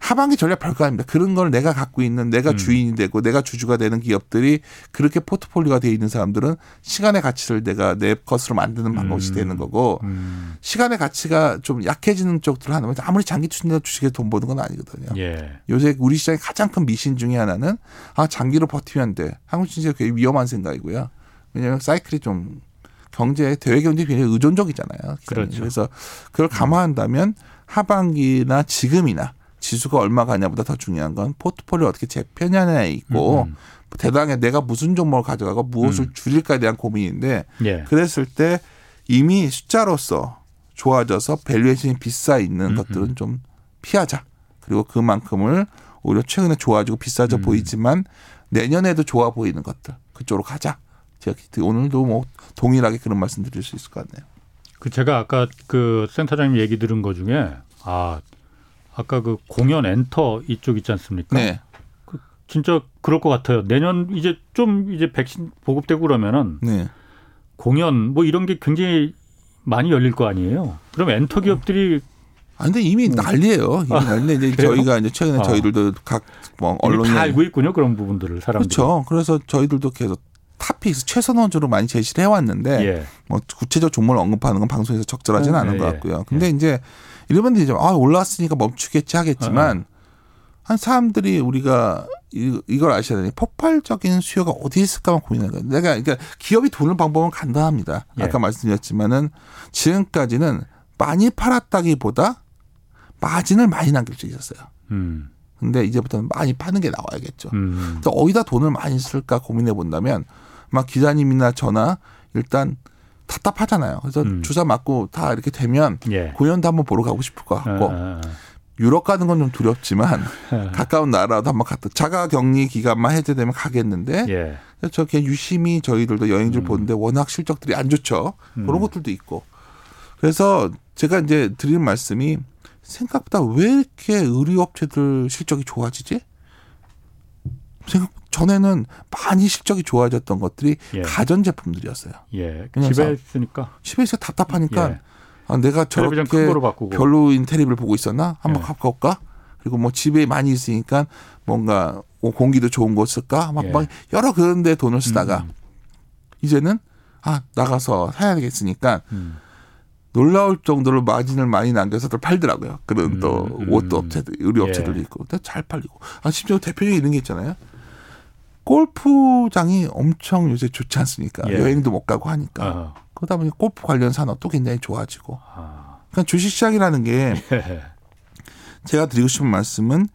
하반기 전략 별거 아닙니다. 그런 걸 내가 갖고 있는 내가 음. 주인이 되고 내가 주주가 되는 기업들이 그렇게 포트폴리오가 돼 있는 사람들은 시간의 가치를 내가 내 것으로 만드는 방법이 음. 되는 거고 음. 시간의 가치가 좀 약해지는 쪽들을 하면 아무리 장기 투자 주식에 돈 버는 건 아니거든요. 예. 요새 우리 시장의 가장 큰 미신 중에 하나는 아 장기로 버티면 돼. 한국 진짜 굉장히 위험한 생각이고요. 왜냐하면 사이클이 좀 경제 대외 경제 굉장히 의존적이잖아요. 그렇죠. 그래서 그걸 감안한다면 하반기나 지금이나 지수가 얼마 가냐보다 더 중요한 건 포트폴리오 어떻게 재편냐에 있고 음, 대당에 내가 무슨 종목을 가져가고 무엇을 음. 줄일까에 대한 고민인데 예. 그랬을 때 이미 숫자로서 좋아져서 valuation이 비싸 있는 음, 것들은 좀 피하자. 그리고 그만큼을 오히려 최근에 좋아지고 비싸져 음. 보이지만 내년에도 좋아 보이는 것들 그쪽으로 가자. 제가 오늘도 뭐 동일하게 그런 말씀 드릴 수 있을 것 같네요. 그 제가 아까 그 센터장님 얘기 들은 거 중에 아 아까 그 공연 엔터 이쪽 있지 않습니까? 네. 진짜 그럴 것 같아요. 내년 이제 좀 이제 백신 보급되고 그러면은 네. 공연 뭐 이런 게 굉장히 많이 열릴 거 아니에요. 그럼 엔터 기업들이 아 근데 이미 음. 난리예요. 이미 난리. 이제 그래요? 저희가 이제 최근에 아. 저희들도 각뭐 언론이 다 알고 있군요. 그런 부분들을 사람들이. 그렇죠. 그래서 저희들도 계속 top picks 최선호주로 많이 제시를 해왔는데 예. 뭐 구체적 종목을 언급하는 건 방송에서 적절하지는 음, 않은 예, 것 같고요. 근데 예. 이제 일본들이 이제 아 올라왔으니까 멈추겠지 하겠지만 어. 한 사람들이 우리가 이, 이걸 아셔야 되니 폭발적인 수요가 어디 있을까만 고민하는 거예요. 내가 그러니까 기업이 돈을 방법은 간단합니다. 예. 아까 말씀드렸지만은 지금까지는 많이 팔았다기보다 마진을 많이 남길 수 있었어요. 음. 근데 이제부터는 많이 파는 게 나와야겠죠. 음. 어디다 돈을 많이 쓸까 고민해 본다면 막 기자님이나 저나 일단 답답하잖아요. 그래서 음. 주사 맞고 다 이렇게 되면 예. 공연도 한번 보러 가고 싶을 것 같고 아, 아, 아. 유럽 가는 건 좀 두렵지만 <laughs> 가까운 나라도 한번 갔다 자가 격리 기간만 해제되면 가겠는데 예. 저 그냥 유심히 저희들도 여행지를 음. 보는데 워낙 실적들이 안 좋죠. 음. 그런 것들도 있고 그래서 제가 이제 드리는 말씀이 생각보다 왜 이렇게 의류업체들 실적이 좋아지지? 생각 전에는 많이 실적이 좋아졌던 것들이 예. 가전 제품들이었어요. 예. 집에 있으니까 집에 있어 답답하니까 예. 아, 내가 저렇게 별로 인 테레비를 보고 있었나? 한번 예. 갖고 올까? 그리고 뭐 집에 많이 있으니까 뭔가 뭐 공기도 좋은 곳 쓸까? 막, 예. 막 여러 그런 데 돈을 쓰다가 음. 이제는 아 나가서 사야 되겠으니까 음. 놀라울 정도로 마진을 많이 남겨서들 팔더라고요. 그런 음, 또 음, 옷 업체들, 의류 업체들도 예. 있고, 잘 팔리고. 아 심지어 대표적인 이런 게 있잖아요. 골프장이 엄청 요새 좋지 않습니까? 예. 여행도 못 가고 하니까. 어. 그러다 보니 골프 관련 산업도 굉장히 좋아지고. 아. 그러니까 주식 시장이라는 게 예. 제가 드리고 싶은 말씀은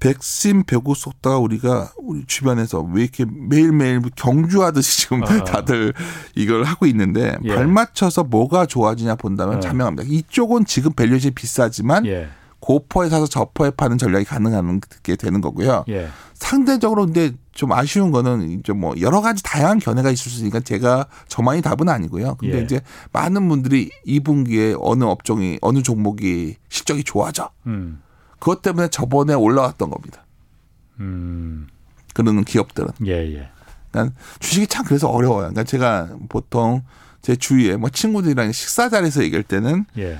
백신 배구 속다가 우리가 우리 주변에서 왜 이렇게 매일매일 경주하듯이 지금 어. 다들 이걸 하고 있는데 예. 발맞춰서 뭐가 좋아지냐 본다면 어. 자명합니다. 이쪽은 지금 밸류시 비싸지만 예. 고퍼에 사서 저퍼에 파는 전략이 가능하게 되는 거고요. 예. 상대적으로 근데 좀 아쉬운 거는 이제 뭐 여러 가지 다양한 견해가 있을 수 있으니까 제가 저만이 답은 아니고요. 근데 예. 이제 많은 분들이 2분기에 어느 업종이 어느 종목이 실적이 좋아져. 음. 그것 때문에 저번에 올라왔던 겁니다. 음. 그러는 기업들은. 예, 예. 그러니까 주식이 참 그래서 어려워요. 그러니까 제가 보통 제 주위에 뭐 친구들이랑 식사 자리에서 얘기할 때는 예.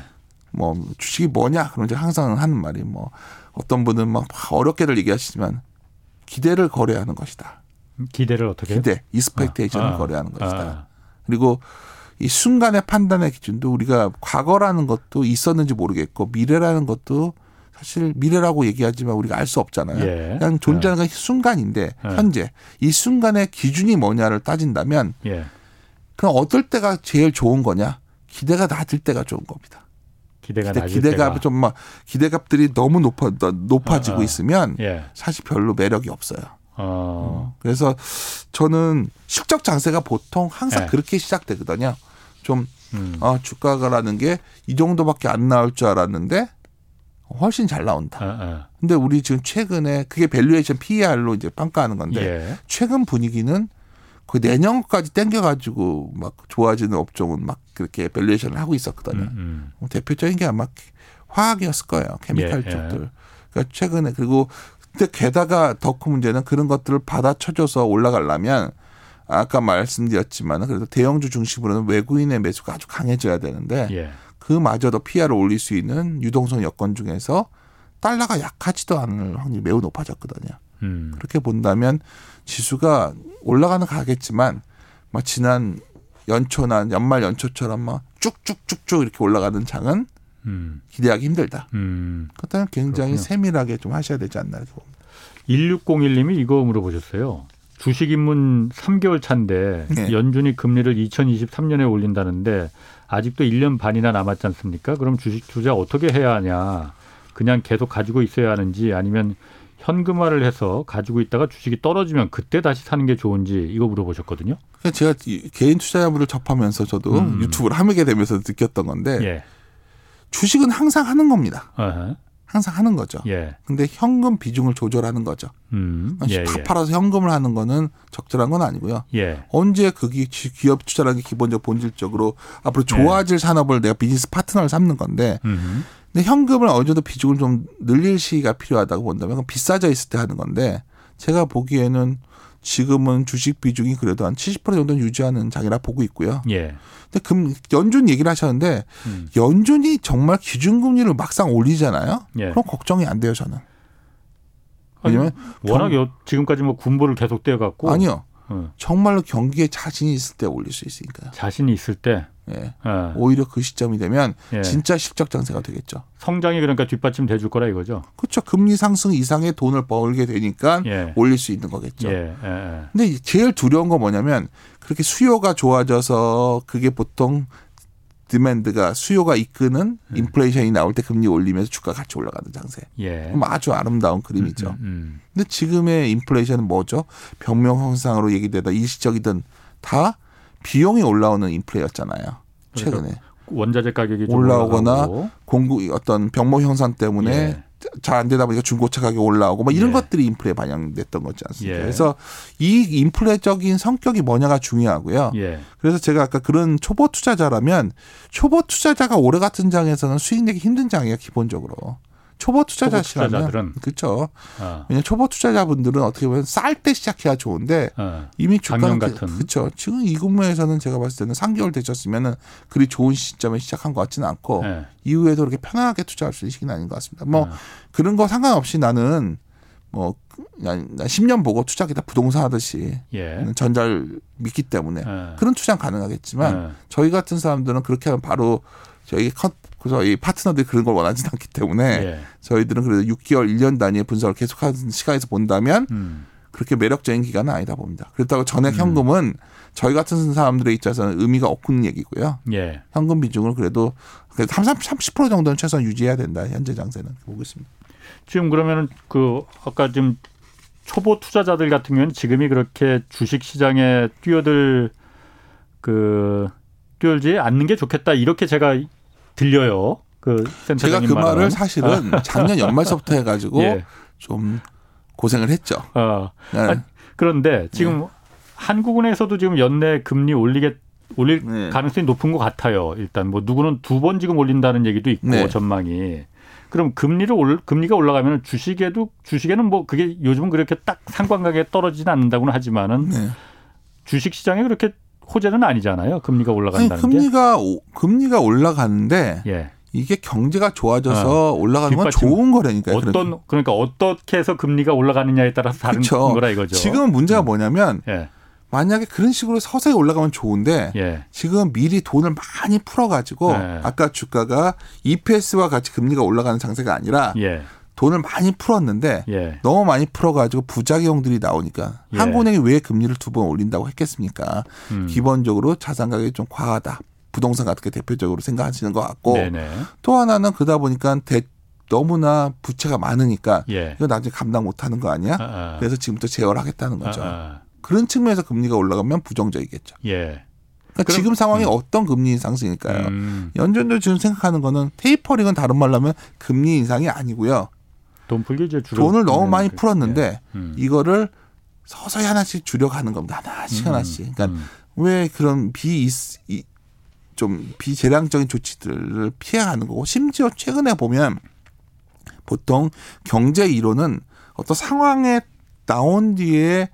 뭐 주식이 뭐냐 그런 제가 항상 하는 말이 뭐 어떤 분은 막 어렵게들 얘기하시지만 기대를 거래하는 것이다. 기대를 어떻게? 기대, 이스펙테이션을 아, 아, 거래하는 것이다. 아. 그리고 이 순간의 판단의 기준도 우리가 과거라는 것도 있었는지 모르겠고 미래라는 것도 사실 미래라고 얘기하지만 우리가 알 수 없잖아요. 예. 그냥 존재하는 건 순간인데 예. 현재 이 순간의 기준이 뭐냐를 따진다면 예. 그럼 어떨 때가 제일 좋은 거냐? 기대가 낮을 때가 좋은 겁니다. 기대가 기대, 기대 가 좀 막 기대값들이 너무 높아 높아지고 어, 어. 있으면 예. 사실 별로 매력이 없어요. 어. 그래서 저는 실적 장세가 보통 항상 예. 그렇게 시작되거든요. 좀 음. 어, 주가가라는 게 이 정도밖에 안 나올 줄 알았는데 훨씬 잘 나온다. 아, 아. 근데 우리 지금 최근에 그게 valuation PER로 이제 평가하는 건데 예. 최근 분위기는 그 내년까지 땡겨가지고 막 좋아지는 업종은 막 그렇게 valuation을 하고 있었거든요. 음, 음. 뭐 대표적인 게 아마 화학이었을 거예요. chemical 예, 쪽들. 예. 그러니까 최근에 그리고 근데 게다가 더 큰 문제는 그런 것들을 받아쳐줘서 올라가려면 아까 말씀드렸지만 그래도 대형주 중심으로는 외국인의 매수가 아주 강해져야 되는데 예. 그마저도 피해를 올릴 수 있는 유동성 여건 중에서 달러가 약하지도 않을 확률이 매우 높아졌거든요. 음. 그렇게 본다면 지수가 올라가는 가겠지만 막 지난 연초나 연말 연초처럼 막 쭉쭉쭉쭉 이렇게 올라가는 장은 음. 기대하기 힘들다. 음. 그렇다면 굉장히 그렇군요. 세밀하게 좀 하셔야 되지 않나 이렇게 봅니다. 1601님이 이거 물어보셨어요. 주식 입문 3개월 차인데 네. 연준이 금리를 2023년에 올린다는데 아직도 1년 반이나 남았지 않습니까? 그럼 주식 투자 어떻게 해야 하냐? 그냥 계속 가지고 있어야 하는지 아니면 현금화를 해서 가지고 있다가 주식이 떨어지면 그때 다시 사는 게 좋은지 이거 물어보셨거든요. 제가 개인 투자자분을 접하면서 저도 음. 유튜브를 하게 되면서 느꼈던 건데 예. 주식은 항상 하는 겁니다. 어허. 항상 하는 거죠. 예. 근데 현금 비중을 조절하는 거죠. 음. 다 예, 예. 팔아서 현금을 하는 거는 적절한 건 아니고요. 예. 언제 그게 기업 투자라는 게 기본적 본질적으로 앞으로 좋아질 예. 산업을 내가 비즈니스 파트너를 삼는 건데 음흠. 근데 현금을 어느 정도 비중을 좀 늘릴 시기가 필요하다고 본다면 비싸져 있을 때 하는 건데 제가 보기에는 지금은 주식 비중이 그래도 한 70% 정도는 유지하는 장이라 보고 있고요. 예. 근데 금 연준 얘기를 하셨는데 음. 연준이 정말 기준금리를 막상 올리잖아요. 예. 그럼 걱정이 안 돼요, 저는. 왜냐면 워낙 경... 지금까지 뭐 군부를 계속 떼어 갖고 아니요. 어. 정말로 경기에 자신이 있을 때 올릴 수 있으니까요. 자신이 있을 때 예. 예. 오히려 그 시점이 되면 예. 진짜 실적 장세가 되겠죠. 성장이 그러니까 뒷받침 돼줄 거라 이거죠. 그렇죠. 금리 상승 이상의 돈을 벌게 되니까 예. 올릴 수 있는 거겠죠. 예. 예, 예. 근데 제일 두려운 건 뭐냐면 그렇게 수요가 좋아져서 그게 보통 디맨드가 수요가 이끄는 음. 인플레이션이 나올 때 금리 올리면서 주가 같이 올라가는 장세. 예. 아주 아름다운 그림이죠. 음, 음, 음. 근데 지금의 인플레이션은 뭐죠? 병명 현상으로 얘기되다 일시적이든 다 비용이 올라오는 인플레였잖아요. 최근에. 그러니까 원자재 가격이 올라오거나 공급 어떤 병목 현상 때문에 예. 잘안 되다 보니까 중고차 가격 올라오고 뭐 이런 예. 것들이 인플레에 반영됐던 거지 않습니까? 예. 그래서 이 인플레적인 성격이 뭐냐가 중요하고요. 예. 그래서 제가 아까 그런 초보 투자자라면 초보 투자자가 올해 같은 장에서는 수익 내기 힘든 장이에요, 기본적으로. 초보 투자자시라면 그렇죠. 어. 왜냐 초보 투자자분들은 어떻게 보면 쌀 때 시작해야 좋은데 어. 이미 주가는 그, 그렇죠. 지금 이 국면에서는 제가 봤을 때는 3개월 되셨으면은 그리 좋은 시점에 시작한 것 같지는 않고 네. 이후에도 그렇게 편하게 투자할 수 있는 시기는 아닌 것 같습니다. 뭐 어. 그런 거 상관없이 나는 뭐 10년 보고 투자기다 부동산 하듯이 예. 전자를 믿기 때문에 예. 그런 투자는 가능하겠지만 예. 저희 같은 사람들은 그렇게 하면 바로 저희 컷 그래서 이 파트너들이 그런 걸 원하지 는 않기 때문에 예. 저희들은 그래도 6개월, 1년 단위의 분석을 계속하는 시간에서 본다면 음. 그렇게 매력적인 기간은 아니다 봅니다. 그렇다고 전액 음. 현금은 저희 같은 사람들의 입장에서는 의미가 없는 얘기고요. 예. 현금 비중을 그래도 그래도 30, 30% 정도는 최소한 유지해야 된다. 현재 장세는 보고 있습니다. 지금 그러면은 그 아까 지금 초보 투자자들 같은 경우는 지금이 그렇게 주식 시장에 뛰어들 그 뛰어들지 않는 게 좋겠다 이렇게 제가 들려요. 그 제가 그 말을 사실은 작년 연말서부터 해가지고 <laughs> 예. 좀 고생을 했죠. 어. 네. 아니, 그런데 지금 네. 한국은행에서도 지금 연내 금리 올리게 올릴 네. 가능성이 높은 것 같아요. 일단 뭐 누구는 두 번 지금 올린다는 얘기도 있고 네. 전망이. 그럼 금리를 올 금리가 올라가면 주식에도 주식에는 뭐 그게 요즘은 그렇게 딱 상관관계 떨어지진 않는다고는 하지만은 네. 주식 시장에 그렇게 호재는 아니잖아요. 금리가 올라간다는 아니, 금리가 게. 금리가 올라가는데 예. 이게 경제가 좋아져서 어. 올라가는 건 좋은 거라니까요. 어떤 그러니까. 그러니까 어떻게 해서 금리가 올라가느냐에 따라서 다른 그쵸. 거라 이거죠. 지금은 문제가 음. 뭐냐면 예. 만약에 그런 식으로 서서히 올라가면 좋은데 예. 지금 미리 돈을 많이 풀어가지고 예. 아까 주가가 EPS와 같이 금리가 올라가는 장세가 아니라 예. 돈을 많이 풀었는데 예. 너무 많이 풀어가지고 부작용들이 나오니까 예. 한국은행이 왜 금리를 두 번 올린다고 했겠습니까? 음. 기본적으로 자산 가격이 좀 과하다. 부동산 같은 게 대표적으로 생각하시는 것 같고 네네. 또 하나는 그러다 보니까 대, 너무나 부채가 많으니까 예. 이거 나중에 감당 못하는 거 아니야? 아 아. 그래서 지금부터 제어를 하겠다는 거죠. 아아. 그런 측면에서 금리가 올라가면 부정적이겠죠. 예. 그러니까 지금 상황이 음. 어떤 금리 상승일까요? 음. 연준도 지금 생각하는 거는 테이퍼링은 다른 말로 하면 금리 인상이 아니고요. 돈 풀기 이제 돈을 너무 많이 풀었는데 네. 음. 이거를 서서히 하나씩 줄여가는 겁니다. 하나씩 음. 하나씩. 그러니까 음. 왜 그런 비 좀 비재량적인 조치들을 피해가는 거고 심지어 최근에 보면 보통 경제 이론은 어떤 상황에 나온 뒤에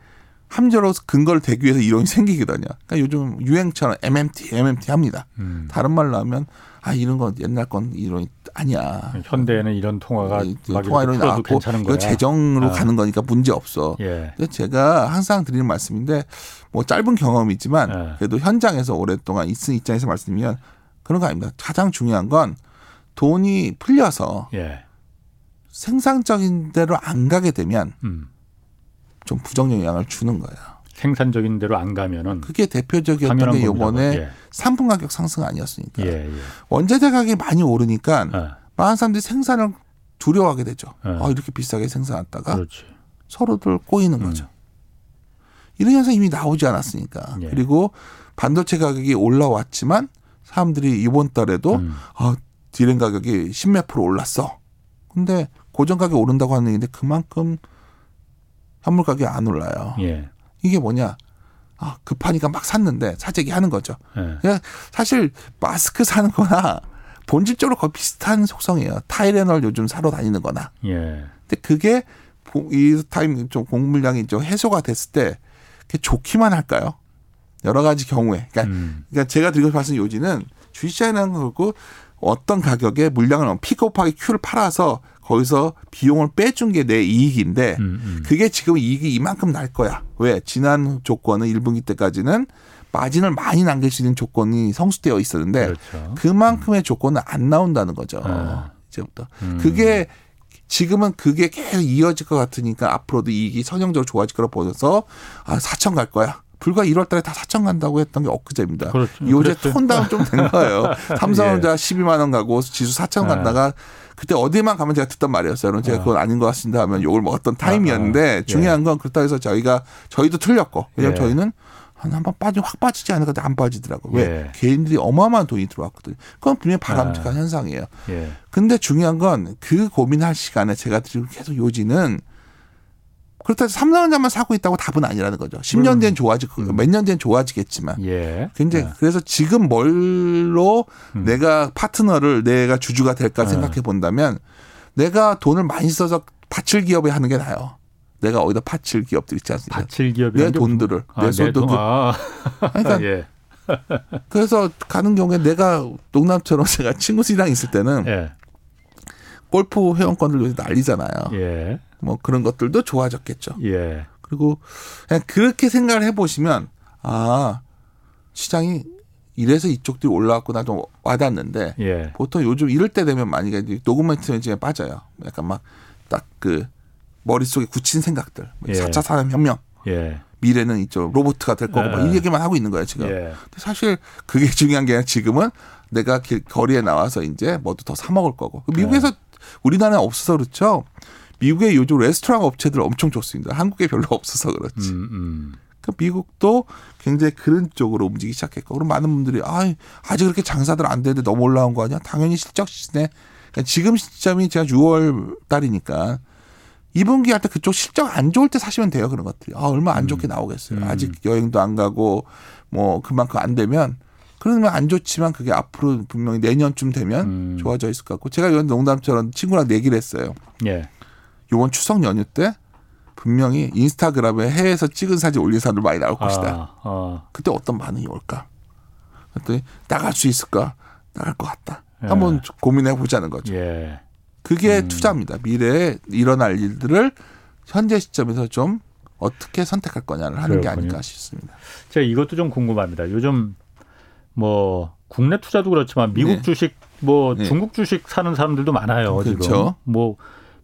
함저로 근거를 대기 위해서 이론이 생기거든요. 그러니까 요즘 유행처럼 MMT, MMT 합니다. 음. 다른 말로 하면 아 이런 건 옛날 건 이론이 아니야. 현대에는 이런 통화가 통화 이론이 나왔고 거야. 재정으로 아. 가는 거니까 문제 없어. 예. 제가 항상 드리는 말씀인데 뭐 짧은 경험이지만 예. 그래도 현장에서 오랫동안 있은 입장에서 말씀드리면 그런 거 아닙니다. 가장 중요한 건 돈이 풀려서 예. 생산적인 대로 안 가게 되면 음. 좀 부정 영향을 주는 거예요. 생산적인 대로 안 가면은 그게 대표적이었던 게 이번에 예. 상품 가격 상승 아니었으니까 예, 예. 원자재 가격이 많이 오르니까 예. 많은 사람들이 생산을 두려워하게 되죠. 예. 아 이렇게 비싸게 생산했다가 그렇지. 서로들 꼬이는 음. 거죠. 이런 현상 이미 나오지 않았으니까 예. 그리고 반도체 가격이 올라왔지만 사람들이 이번 달에도 음. 아 디램 가격이 십몇 프로 올랐어. 근데 고정 가격 오른다고 하는 얘기인데 그만큼 현물 가격이 안 올라요. 예. 이게 뭐냐? 아, 급하니까 막 샀는데 사재기 하는 거죠. 예. 그냥 사실 마스크 사는 거나 본질적으로 거의 비슷한 속성이에요. 타이레놀 요즘 사러 다니는 거나. 예. 근데 그게 이 타임 좀 공물량이 좀 해소가 됐을 때 좋기만 할까요? 여러 가지 경우에. 그러니까, 음. 그러니까 제가 드리고 싶은 요지는 주식시장이라는 거고 어떤 가격에 물량을 픽업하기 큐를 팔아서 거기서 비용을 빼준 게 내 이익인데 음, 음. 그게 지금 이익이 이만큼 날 거야. 왜? 지난 조건은 1분기 때까지는 마진을 많이 남길 수 있는 조건이 성수되어 있었는데 그렇죠. 그만큼의 조건은 안 나온다는 거죠. 아. 이제부터. 음. 그게 지금은 그게 계속 이어질 것 같으니까 앞으로도 이익이 선형적으로 좋아질 거라 보여서 아 4천 갈 거야. 불과 1월 달에 다 4천 간다고 했던 게 엊그제입니다. 그렇죠. 요새 톤 다운 좀 된 거예요. <laughs> 삼성전자 예. 12만 원 가고 지수 4천 간다가 그때 어디만 가면 제가 듣던 말이었어요. 제가 그건 아닌 것 같습니다 하면 욕을 먹었던 타임이었는데 아, 아. 중요한 건 그렇다고 해서 저희가 저희도 틀렸고 왜냐면 예. 저희는 한번 빠지 확 빠지지 않을까 안 빠지더라고. 왜 예. 개인들이 어마어마한 돈이 들어왔거든요. 그건 분명히 바람직한 아. 현상이에요. 예. 근데 중요한 건 그 고민할 시간에 제가 드리고 계속 요지는 그렇다고 해서 삼성전자만 사고 있다고 답은 아니라는 거죠. 10년 뒤엔 좋아지, 음. 몇년 뒤엔 좋아지겠지만. 예. 근데 예. 그래서 지금 뭘로 음. 내가 파트너를 내가 주주가 될까 예. 생각해 본다면 내가 돈을 많이 써서 바칠 기업에 하는 게 나아요. 내가 어디다 바칠 기업들 있지 않습니까? 바칠 기업이 내 돈들을 아, 내 손도 그, 아. 그러니까 <laughs> 예. 그래서 가는 경우에 내가 농담처럼 <laughs> 제가 친구들이랑 있을 때는 예. 골프 회원권들 요새 난리잖아요. 예. 뭐 그런 것들도 좋아졌겠죠. 예. 그리고 그냥 그렇게 생각을 해보시면 아 시장이 이래서 이쪽들이 올라왔구나 좀 와닿는데 예. 보통 요즘 이럴 때 되면 만약에 녹음멘트에 빠져요. 약간 막 딱 그 머릿속에 굳힌 생각들. 뭐 예. 4차 산업혁명. 예. 미래는 이쪽 로봇가 될 거고 예. 이 얘기만 하고 있는 거예요 지금. 예. 근데 사실 그게 <laughs> 중요한 게 아니라 지금은 내가 길, 거리에 나와서 이제 뭐도 더 사 먹을 거고. 미국에서 예. 우리나라에 없어서 그렇죠. 미국의 요즘 레스토랑 업체들 엄청 좋습니다. 한국에 별로 없어서 그렇지. 음, 음. 그 미국도 굉장히 그런 쪽으로 움직이기 시작했고, 그럼 많은 분들이 아 아직 그렇게 장사들 안 되는데 너무 올라온 거 아니야? 당연히 실적 시네. 그러니까 지금 시점이 제가 6월 달이니까 2분기 할 때 그쪽 실적 안 좋을 때 사시면 돼요 그런 것들이. 아 얼마 안 좋게 음. 나오겠어요. 음. 아직 여행도 안 가고 뭐 그만큼 안 되면 그러면 안 좋지만 그게 앞으로 분명히 내년쯤 되면 음. 좋아져 있을 것 같고 제가 이런 농담처럼 친구랑 얘기를 했어요. 예. 이번 추석 연휴 때 분명히 인스타그램에 해외에서 찍은 사진 올린 사람들 많이 나올 것이다. 아, 아. 그때 어떤 반응이 올까? 그랬더니 나갈 수 있을까? 나갈 것 같다. 예. 한번 고민해 보자는 거죠. 예. 그게 음. 투자입니다. 미래에 일어날 일들을 현재 시점에서 좀 어떻게 선택할 거냐를 하는 그렇군요. 게 아닐까 싶습니다. 제가 이것도 좀 궁금합니다. 요즘 뭐 국내 투자도 그렇지만 미국 네. 주식 뭐 네. 중국 주식 사는 사람들도 많아요. 그렇죠. 지금 뭐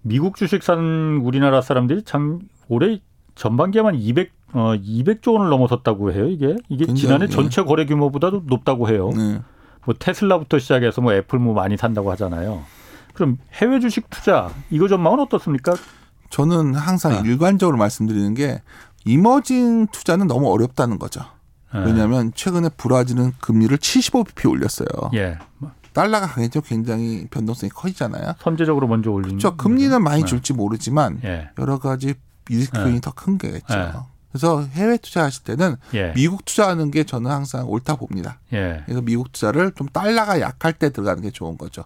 미국 주식 산 우리나라 사람들이 장 올해 전반기에만 200 어, 200조 원을 넘어섰다고 해요. 이게 이게 굉장히, 지난해 전체 거래 규모보다도 높다고 해요. 네. 뭐 테슬라부터 시작해서 뭐 애플 뭐 많이 산다고 하잖아요. 그럼 해외 주식 투자 이거 전망은 어떻습니까? 저는 항상 아. 일관적으로 말씀드리는 게 이머징 투자는 너무 어렵다는 거죠. 네. 왜냐하면 최근에 브라질은 금리를 75bp 올렸어요. 예. 달러가 강해져 굉장히 변동성이 커지잖아요. 선제적으로 먼저 올리는. 그렇죠. 금리는 많이 네. 줄지 모르지만 예. 여러 가지 리스크이 네. 더큰 게겠죠. 예. 그래서 해외 투자하실 때는 예. 미국 투자하는 게 저는 항상 옳다 봅니다. 예. 그래서 미국 투자를 좀 달러가 약할 때 들어가는 게 좋은 거죠.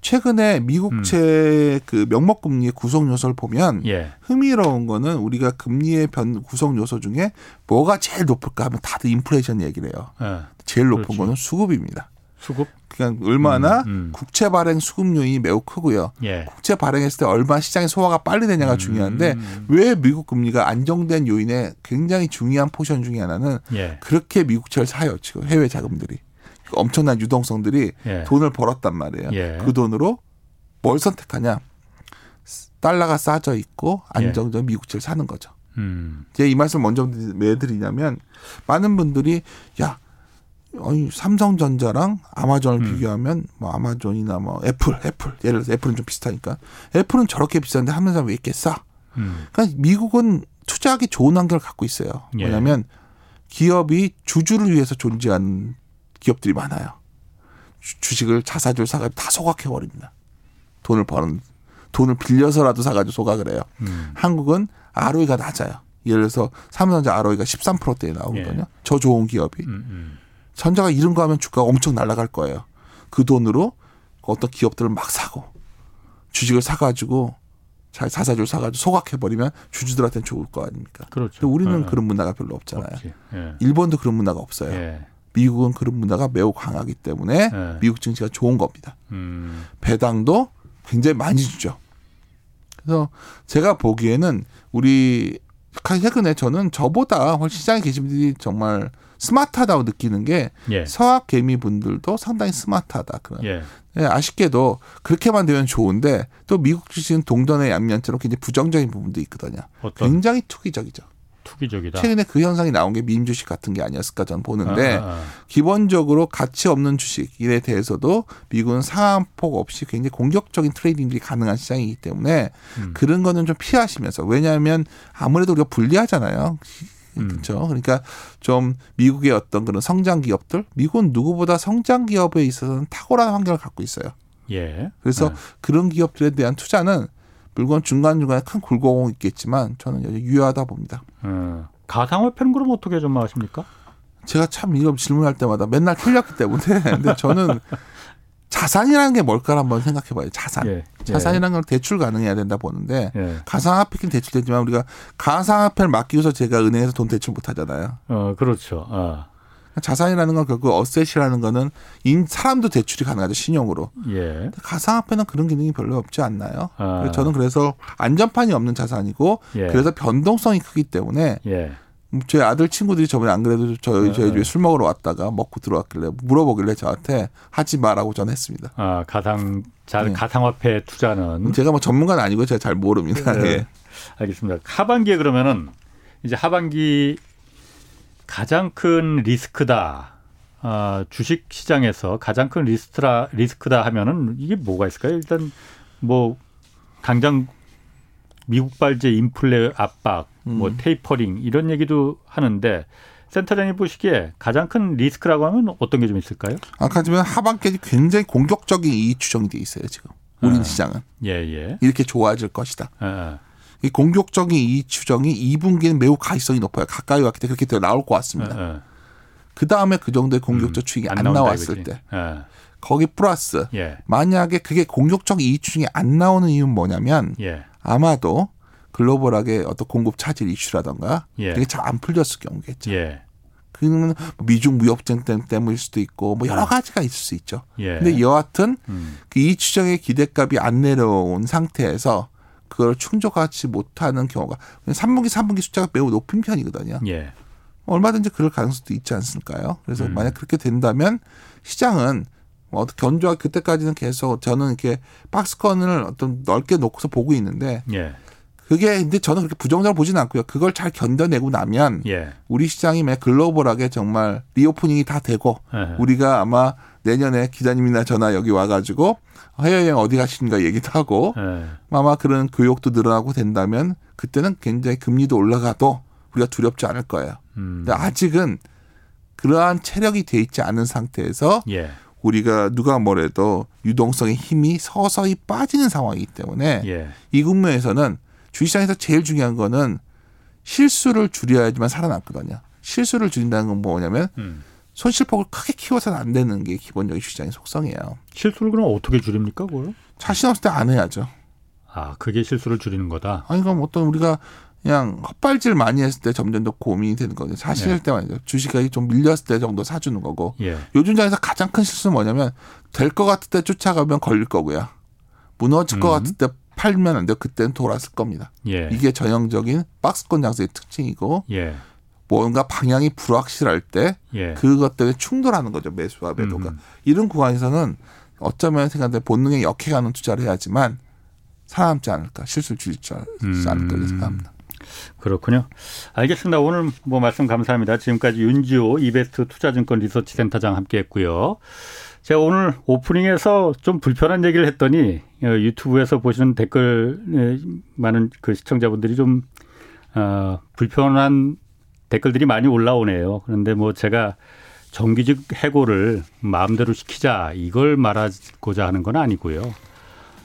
최근에 미국채 음. 그 명목 금리의 구성 요소를 보면 예. 흥미로운 거는 우리가 금리의 변 구성 요소 중에 뭐가 제일 높을까 하면 다들 인플레이션 얘기를 해요. 예. 제일 높은 그렇지. 거는 수급입니다. 수급? 그냥 얼마나 음, 음. 국채 발행 수급률이 매우 크고요. 예. 국채 발행했을 때 얼마나 시장의 소화가 빨리 되냐가 음, 중요한데 음. 왜 미국 금리가 안정된 요인의 굉장히 중요한 포션 중에 하나는 예. 그렇게 미국채를 사요 지금 해외 자금들이 엄청난 유동성들이 예. 돈을 벌었단 말이에요. 예. 그 돈으로 뭘 선택하냐? 달러가 싸져 있고 안정적 인 미국채를 사는 거죠. 음. 제가 이 말씀 먼저 왜 드리냐면 많은 분들이 야 삼성전자랑 아마존을 음. 비교하면 뭐 아마존이나 뭐 애플, 애플 예를 들어서 애플은 좀 비슷하니까 애플은 저렇게 비싼데 하면서 왜 이렇게 싸? 음. 그러니까 미국은 투자하기 좋은 환경을 갖고 있어요. 예. 왜냐하면 기업이 주주를 위해서 존재하는 기업들이 많아요. 주식을 자사주를 사가지고 다 소각해 버립니다. 돈을 버는 돈을 빌려서라도 사가지고 소각을 해요. 음. 한국은 ROE가 낮아요. 예를 들어서 삼성전자 ROE가 13%대에 나오거든요. 예. 저 좋은 기업이. 음, 음. 전자가 이런 거 하면 주가가 엄청 날아갈 거예요. 그 돈으로 어떤 기업들을 막 사고 주식을 사가지고 자사주를 사가지고 소각해버리면 주주들한테는 좋을 거 아닙니까? 그렇죠. 우리는 어. 그런 문화가 별로 없잖아요. 예. 일본도 그런 문화가 없어요. 예. 미국은 그런 문화가 매우 강하기 때문에 예. 미국 증시가 좋은 겁니다. 음. 배당도 굉장히 많이 주죠. 그래서 제가 보기에는 우리 최근에 저는 저보다 훨씬 시장에 계신 분들이 정말 스마트하다고 느끼는 게 예. 서학 개미 분들도 상당히 스마트하다. 그런. 예. 예, 아쉽게도 그렇게만 되면 좋은데 또 미국 주식은 동전의 양면처럼 굉장히 부정적인 부분도 있거든요. 어떤 굉장히 투기적이죠. 투기적이다. 최근에 그 현상이 나온 게 민 주식 같은 게 아니었을까 저는 보는데 아, 아, 아. 기본적으로 가치 없는 주식에 대해서도 미국은 상한폭 없이 굉장히 공격적인 트레이딩들이 가능한 시장이기 때문에 음. 그런 거는 좀 피하시면서 왜냐하면 아무래도 우리가 불리하잖아요. 음. 그렇죠. 그러니까 좀 미국의 어떤 그런 성장 기업들, 미국은 누구보다 성장 기업에 있어서는 탁월한 환경을 갖고 있어요. 예. 그래서 네. 그런 기업들에 대한 투자는 물론 중간 중간에 큰 굴곡은 있겠지만 저는 여전히 유효하다 봅니다. 어. 가상화폐는 그럼 어떻게 전망하십니까? 제가 참 이거 질문할 때마다 맨날 틀렸기 때문에 <laughs> 근데 저는 자산이라는 게 뭘까 한번 생각해 봐요. 자산. 예. 자산이라는 건 대출 가능해야 된다 보는데 예. 가상화폐는 대출되지만 우리가 가상화폐를 맡기고서 제가 은행에서 돈 대출 못 하잖아요. 어, 그렇죠. 아. 자산이라는 건 결국 어셋이라는 거는 인 사람도 대출이 가능하죠 신용으로. 예. 가상화폐는 그런 기능이 별로 없지 않나요? 아. 저는 그래서 안전판이 없는 자산이고 예. 그래서 변동성이 크기 때문에 예. 제 아들 친구들이 저번에 안 그래도 저희 저희 네. 집에 술 먹으러 왔다가 먹고 들어왔길래 물어보길래 저한테 하지 마라고 전 했습니다. 아, 가상 자, 네. 가상화폐 투자는 제가 뭐 전문가는 아니고 제가 잘 모릅니다. 네. 예. 알겠습니다. 하반기에 그러면은 이제 하반기 가장 큰 리스크다. 아, 주식 시장에서 가장 큰 리스크다 리스크다 하면은 이게 뭐가 있을까요? 일단 뭐 당장 미국 발제 인플레 압박, 뭐 음. 테이퍼링 이런 얘기도 하는데 센터장이 보시기에 가장 큰 리스크라고 하면 어떤 게 좀 있을까요? 아까 지금 하반기에 굉장히 공격적인 이익 추정이 돼 있어요 지금 우리 네. 시장은 예, 예. 이렇게 좋아질 것이다. 예, 예. 이 공격적인 이익 추정이 2분기는 매우 가시성이 높아요. 가까이 왔기 때문에 그렇게 나올 것 같습니다. 그 다음에 그 정도의 공격적 추익이 안, 나온다 나왔을 이거지. 때 예. 거기 플러스 예. 만약에 그게 공격적 이익 추정이 안 나오는 이유는 뭐냐면 예. 아마도 글로벌하게 어떤 공급 차질 이슈라던가 예. 이게 잘 안 풀렸을 경우겠죠. 예. 그는 미중 무역쟁 때문일 수도 있고 뭐 여러 가지가 있을 수 있죠. 예. 근데 여하튼 음. 그이 추정의 기대값이 안 내려온 상태에서 그걸 충족하지 못하는 경우가 3분기 3분기 숫자가 매우 높은 편이거든요. 예. 얼마든지 그럴 가능성도 있지 않습니까요? 그래서 음. 만약 그렇게 된다면 시장은 뭐 어떻게 견조하 그때까지는 계속 저는 이렇게 박스권을 어떤 넓게 놓고서 보고 있는데 예. 그게 근데 저는 그렇게 부정적으로 보지는 않고요. 그걸 잘 견뎌내고 나면 예. 우리 시장이 매 글로벌하게 정말 리오프닝이 다 되고 예. 우리가 아마 내년에 기자님이나 전화 여기 와가지고 해외여행 어디 가시는가 얘기도 하고 예. 아마 그런 교육도 늘어나고 된다면 그때는 굉장히 금리도 올라가도 우리가 두렵지 않을 거예요. 음. 근데 아직은 그러한 체력이 돼 있지 않은 상태에서 예. 우리가 누가 뭐래도 유동성의 힘이 서서히 빠지는 상황이기 때문에 예. 이 국면에서는 주식시장에서 제일 중요한 거는 실수를 줄여야지만 살아남거든요. 실수를 줄인다는 건 뭐냐면 음. 손실폭을 크게 키워서는 안 되는 게 기본적인 주식시장의 속성이에요. 실수를 그럼 어떻게 줄입니까, 그걸? 자신 없을 때 안 해야죠. 아, 그게 실수를 줄이는 거다. 아니 그럼 어떤 우리가 그냥 헛발질 많이 했을 때 점점 더 고민이 되는 거죠. 사실 네. 때만 주식이 좀 밀렸을 때 정도 사주는 거고 예. 요즘 장에서 가장 큰 실수는 뭐냐면 될 것 같을 때 쫓아가면 걸릴 거고요. 무너질 것 음. 같을 때 팔면 안 돼요. 그때는 돌았을 겁니다. 예. 이게 전형적인 박스권 장세의 특징이고 예. 뭔가 방향이 불확실할 때 예. 그것 때문에 충돌하는 거죠. 매수와 매도가. 음. 이런 구간에서는 어쩌면 생각하는데 본능에 역해가는 투자를 해야지만 살아남지 않을까. 실수를 줄이지 음. 않을까 이렇게 생각합니다. 그렇군요. 알겠습니다. 오늘 뭐 말씀 감사합니다. 지금까지 윤지호 이베스트 투자증권 리서치 센터장 함께 했고요. 제가 오늘 오프닝에서 좀 불편한 얘기를 했더니 어, 유튜브에서 보시는 댓글 에, 많은 그 시청자분들이 좀 어, 불편한 댓글들이 많이 올라오네요. 그런데 뭐 제가 정규직 해고를 마음대로 시키자 이걸 말하고자 하는 건 아니고요.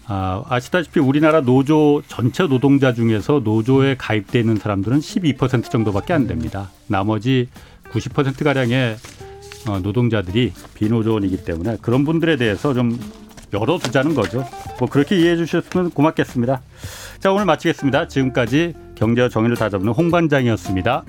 아, 아시다시피 우리나라 노조 전체 노동자 중에서 노조에 가입돼 있는 사람들은 12% 정도밖에 안 됩니다. 나머지 90% 가량의 어, 노동자들이 비노조원이기 때문에 그런 분들에 대해서 좀 열어두자는 거죠. 뭐 그렇게 이해해 주셨으면 고맙겠습니다. 자 오늘 마치겠습니다. 지금까지 경제와 정의를 다잡는 홍반장이었습니다.